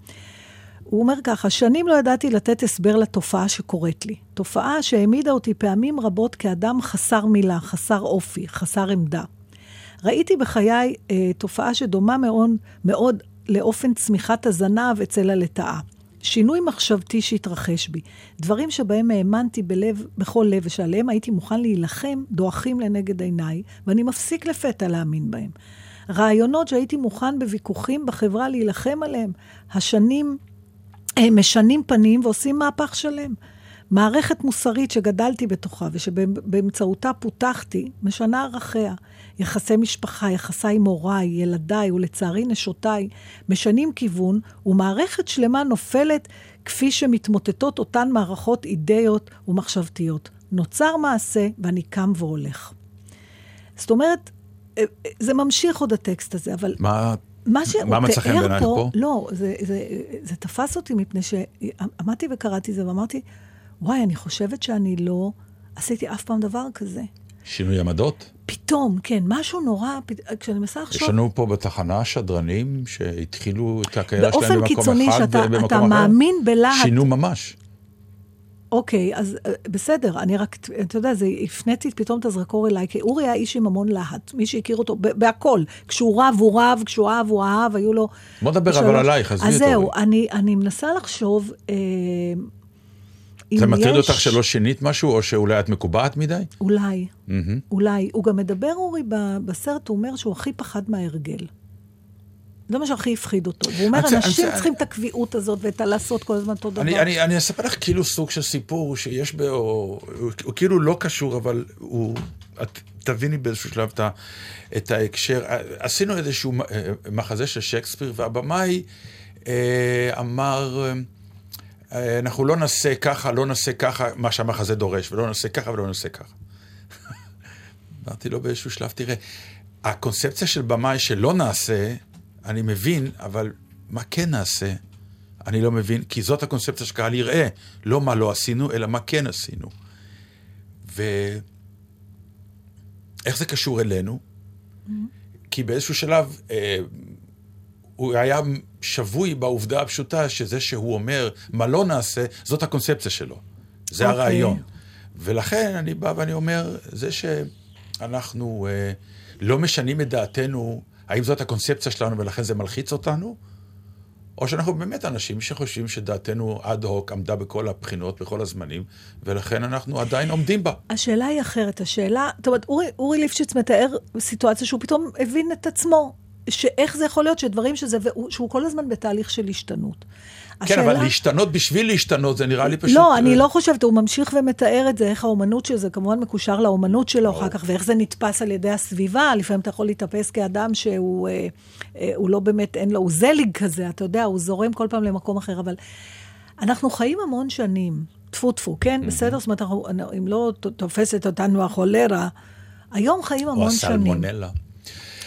הוא אומר ככה, שנים לא ידעתי לתת הסבר לתופעה שקורית לי. תופעה שהעמידה אותי פעמים רבות כאדם חסר מילה, חסר אופי, חסר עמדה. ראיתי בחיי אה, תופעה שדומה מאוד, מאוד לאופן צמיחת הזנב אצל הלטאה. שינוי מחשבתי שהתרחש בי. דברים שבהם האמנתי בלב, בכל לב ושעליהם הייתי מוכן להילחם, דועכים לנגד עיניי, ואני מפסיק לפתע להאמין בהם. רעיונות שהייתי מוכן בוויכוחים בחברה להילחם עליהם, השנים הם משנים פנים ועושים מהפך שלם. מערכת מוסרית שגדלתי בתוכה ושבאמצעותה פותחתי, משנה ערכיה. יחסי משפחה, יחסיי עם הוריי, ילדיי ולצערי נשותיי, משנים כיוון, ומערכת שלמה נופלת כפי שמתמוטטות אותן מערכות אידאיות ומחשבתיות. נוצר מעשה ואני קם והולך. זאת אומרת, אה, אה, זה ממשיך עוד הטקסט הזה, אבל מה... מה שהוא מה תיאר בעינייך פה? לא, זה, זה, זה תפס אותי מפני שעמדתי וקראתי זה ואמרתי, וואי, אני חושבת שאני לא עשיתי אף פעם דבר כזה. שינוי עמדות? פתאום, כן, משהו נורא, פת... כשאני מנסה יש לחשוב, לנו פה בתחנה שדרנים שהתחילו את הקריירה שלהם באופן במקום קיצוני אחד שאתה ובמקום אחר. מאמין בלהט, שינו ממש. אוקיי, אז אה, בסדר, אני רק, אתה יודע, זה, הפניתי פתאום את הזרקור אליי, כי אורי היה איש עם המון להט, מי שהכיר אותו, בהכל. כשהוא רב, הוא רב, כשהוא אהב, הוא אהב, היו לו... בוא נדבר אבל עלייך, עזבי אז את זהו, אורי. אני, אני מנסה לחשוב, אה, זה מטריד יש- אותך שלא שינית משהו, או שאולי את מקובעת מדי? אולי, מהמם. אולי. הוא גם מדבר, אורי, בסרט, הוא אומר שהוא הכי פחד מההרגל. זה מה שהכי הפחיד אותו. והוא אומר, אנשים צריכים את הקביעות הזאת ואת הלעשות כל הזמן אותו דבר. אני, אני, אני אספר לך כאילו סוג של סיפור שיש בו, הוא, כאילו לא קשור, אבל הוא, את תביני באיזשהו שלב את, את ההקשר. עשינו איזשהו אה, מחזה של שייקספיר, והבמאי אה, אמר, אה, אנחנו לא נעשה ככה, לא נעשה ככה, מה שהמחזה דורש, ולא נעשה ככה ולא נעשה ככה. אמרתי לו באיזשהו שלב, תראה, הקונספציה של במאי שלא נעשה, אני מבין, אבל מה כן נעשה? אני לא מבין, כי זאת הקונספציה שקהל יראה, לא מה לא עשינו, אלא מה כן עשינו. ואיך זה קשור אלינו? כי באיזשהו שלב אה, הוא היה שבוי בעובדה הפשוטה שזה שהוא אומר מה לא נעשה, זאת הקונספציה שלו. זה אוקיי. הרעיון. ולכן אני בא ואני אומר, זה שאנחנו אה, לא משנים את דעתנו האם זאת הקונספציה שלנו ולכן זה מלחיץ אותנו? או שאנחנו באמת אנשים שחושבים שדעתנו אד הוק עמדה בכל הבחינות, בכל הזמנים, ולכן אנחנו עדיין עומדים בה. השאלה היא אחרת. השאלה, זאת אומרת, אורי, אורי ליפשיץ מתאר סיטואציה שהוא פתאום הבין את עצמו, שאיך זה יכול להיות שדברים שזה, שהוא כל הזמן בתהליך של השתנות. כן, אבל להשתנות בשביל להשתנות, זה נראה לי פשוט... לא, אני אה, לא חושבת, הוא ממשיך ומתאר את זה, איך האומנות של זה כמובן מקושר לאומנות שלו אחר כך, ואיך זה נתפס על ידי הסביבה. לפעמים אתה יכול להתאפס כאדם שהוא אה, אה, לא באמת, אין לו, הוא זליג כזה, אתה יודע, הוא זורם כל פעם למקום אחר, אבל אנחנו חיים המון שנים, טפו טפו, כן? בסדר? זאת אומרת, אנחנו- אם לא תופסת אותנו החולרה, היום חיים או המון שנים. הסלמונלה.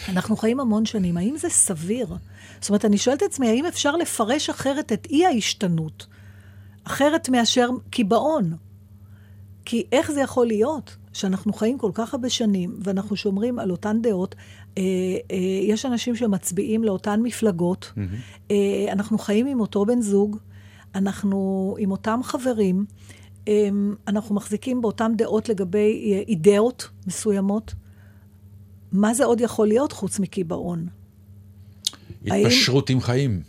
אנחנו חיים המון שנים, האם זה סביר? זאת אומרת, אני שואלת את עצמי, האם אפשר לפרש אחרת את אי ההשתנות? אחרת מאשר קיבעון. כי איך זה יכול להיות שאנחנו חיים כל כך הרבה שנים, ואנחנו שומרים על אותן דעות, אה, אה, יש אנשים שמצביעים לאותן מפלגות, אה, אנחנו חיים עם אותו בן זוג, אנחנו עם אותם חברים, אה, אנחנו מחזיקים באותן דעות לגבי אה, אידאות מסוימות. מה זה עוד יכול להיות חוץ מקיבעון? האם- התפשרות עם חיים.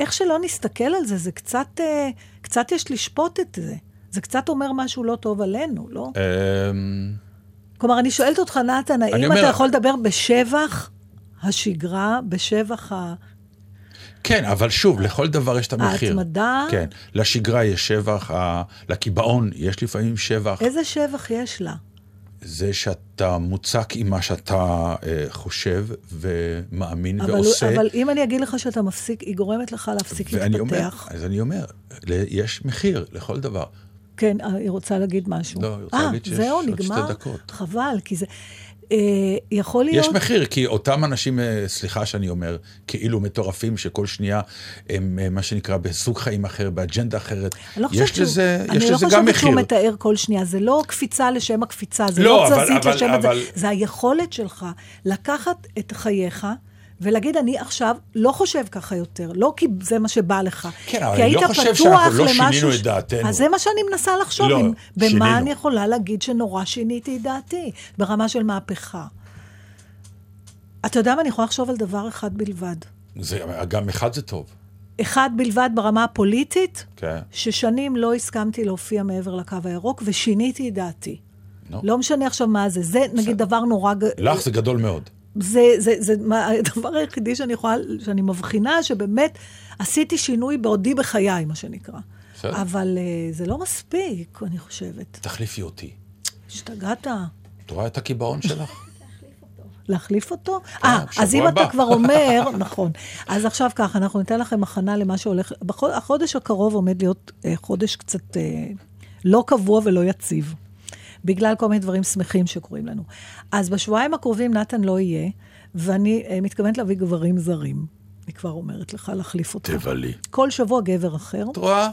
איך שלא נסתכל על זה, זה קצת, אה, קצת יש לשפוט את זה. זה קצת אומר משהו לא טוב עלינו, לא? אמ, כלומר, אני שואלת אותך, נתן, האם אומר- אתה יכול לדבר בשבח השגרה, בשבח ה... כן, אבל שוב, לכל דבר יש את המחיר. ההתמדה? כן, לשגרה יש שבח, ה- לקיבעון יש לפעמים שבח. איזה שבח יש לה? זה שאתה מוצק עם מה שאתה אה, חושב ומאמין אבל, ועושה. אבל אם אני אגיד לך שאתה מפסיק, היא גורמת לך להפסיק ואני אומר, להתפתח. אז אני אומר, יש מחיר לכל דבר. כן, אה, היא רוצה להגיד משהו. לא, היא רוצה אה, להגיד שיש זהו, עוד שתי נגמר? דקות. חבל, כי זה... אה, יכול להיות... יש מחיר, כי אותם אנשים, אה, סליחה שאני אומר, כאילו מטורפים, שכל שנייה הם, אה, מה שנקרא, בסוג חיים אחר, באג'נדה אחרת. אני לא יש לזה, שהוא, יש אני לזה לא גם חושבת מחיר. שהוא מתאר כל שנייה, זה לא קפיצה לשם הקפיצה, זה לא, לא, אבל- תזזית אבל- לשם אבל- הזה, זה היכולת שלך לקחת את חייך. ולהגיד, אני עכשיו לא חושב ככה יותר, לא כי זה מה שבא לך. כן, אבל אני לא חושב שאנחנו לא למשהו שינינו ש- את דעתנו. אז זה מה שאני מנסה לחשוב, לא, אם, במה שינינו. אני יכולה להגיד שנורא שיניתי את דעתי, ברמה של מהפכה. אתה יודע מה, אני יכולה לחשוב על דבר אחד בלבד. זה, גם אחד זה טוב. אחד בלבד ברמה הפוליטית, כן. ששנים לא הסכמתי להופיע מעבר לקו הירוק, ושיניתי את דעתי. נו. לא משנה עכשיו מה זה, זה נגיד דבר נורא... לך זה גדול מאוד. זה, זה, זה מה, הדבר היחידי שאני יכולה, שאני מבחינה, שבאמת עשיתי שינוי בעודי בחיי, מה שנקרא. בסדר. אבל uh, זה לא מספיק, אני חושבת. תחליפי אותי. השתגעת? את רואה את הקיבעון שלך? להחליף אותו? אה, בשבוע אז אם אתה. כבר אומר, נכון. אז עכשיו ככה, אנחנו ניתן לכם הכנה למה שהולך... בחוד- החודש הקרוב עומד להיות אה, חודש קצת אה, לא קבוע ולא יציב, בגלל כל מיני דברים שמחים שקורים לנו. אז בשבועיים הקרובים נתן לא יהיה, ואני אה, מתכוונת להביא גברים זרים. אני כבר אומרת לך להחליף אותך. תבלי. כל שבוע גבר אחר. את רואה?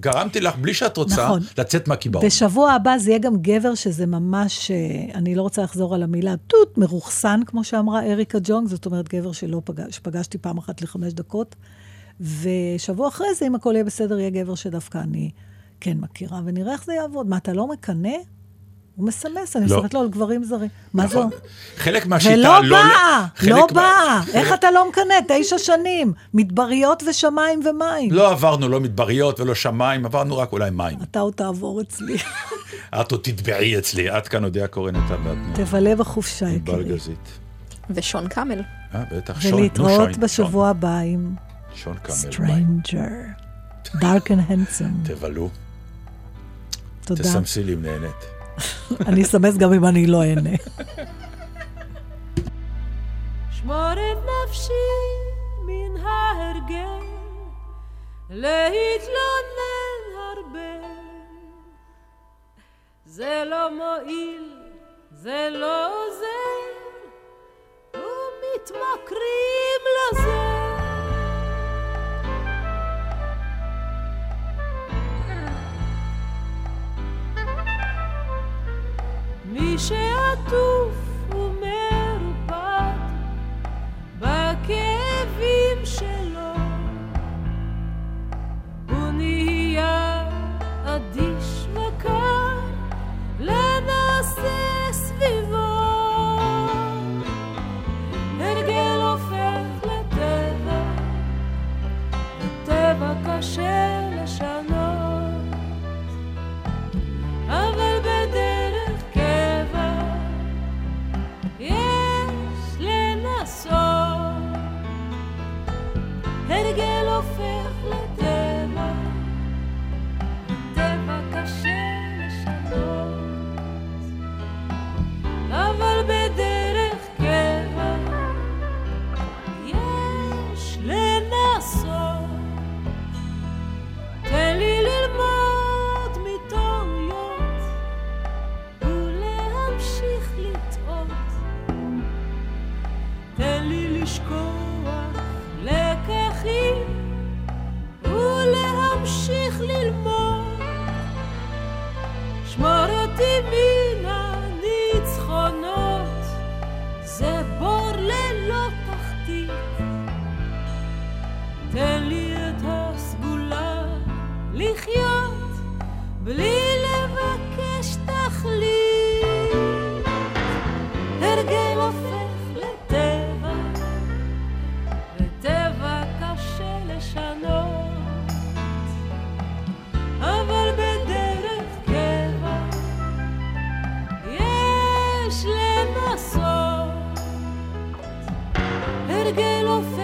גרמתי לך, בלי שאת רוצה, נכון. לצאת מהקיבעון. בשבוע הבא זה יהיה גם גבר שזה ממש, אה, אני לא רוצה לחזור על המילה, טוט, מרוחסן, כמו שאמרה אריקה ג'ונג, זאת אומרת גבר שלא פגש, שפגשתי פעם אחת לחמש דקות. ושבוע אחרי זה, אם הכל יהיה בסדר, יהיה גבר שדווקא אני כן מכירה, ונראה איך זה יעבוד. מה, אתה לא מקנא? הוא מסמס, אני לא. מסתכלת לו על גברים זרים. מה זה? נכון. חלק מהשיטה ולא לא... באה, חלק לא באה. איך אתה לא מקנא? תשע שנים. מדבריות ושמיים ומים. לא עברנו לא מדבריות ולא שמיים, עברנו רק אולי מים. אתה עוד תעבור אצלי. את עוד תטבעי אצלי, את כאן אודיה קורן הייתה בעדנו. תבלה בחופשה, יקירי. גזית. ושון קאמל. אה, בטח, שון, ולהתראות בשבוע הבא עם שון, קאמל. Stranger. Dark and handsome. תבלו, תודה. תסמסי לי אם נהנית. אני אסמס גם אם אני לא אהנה. שמור את נפשי מן ההרגל, להתלונן הרבה. זה לא מועיל, זה לא עוזר, ומתמכרים לזה. מי largue lo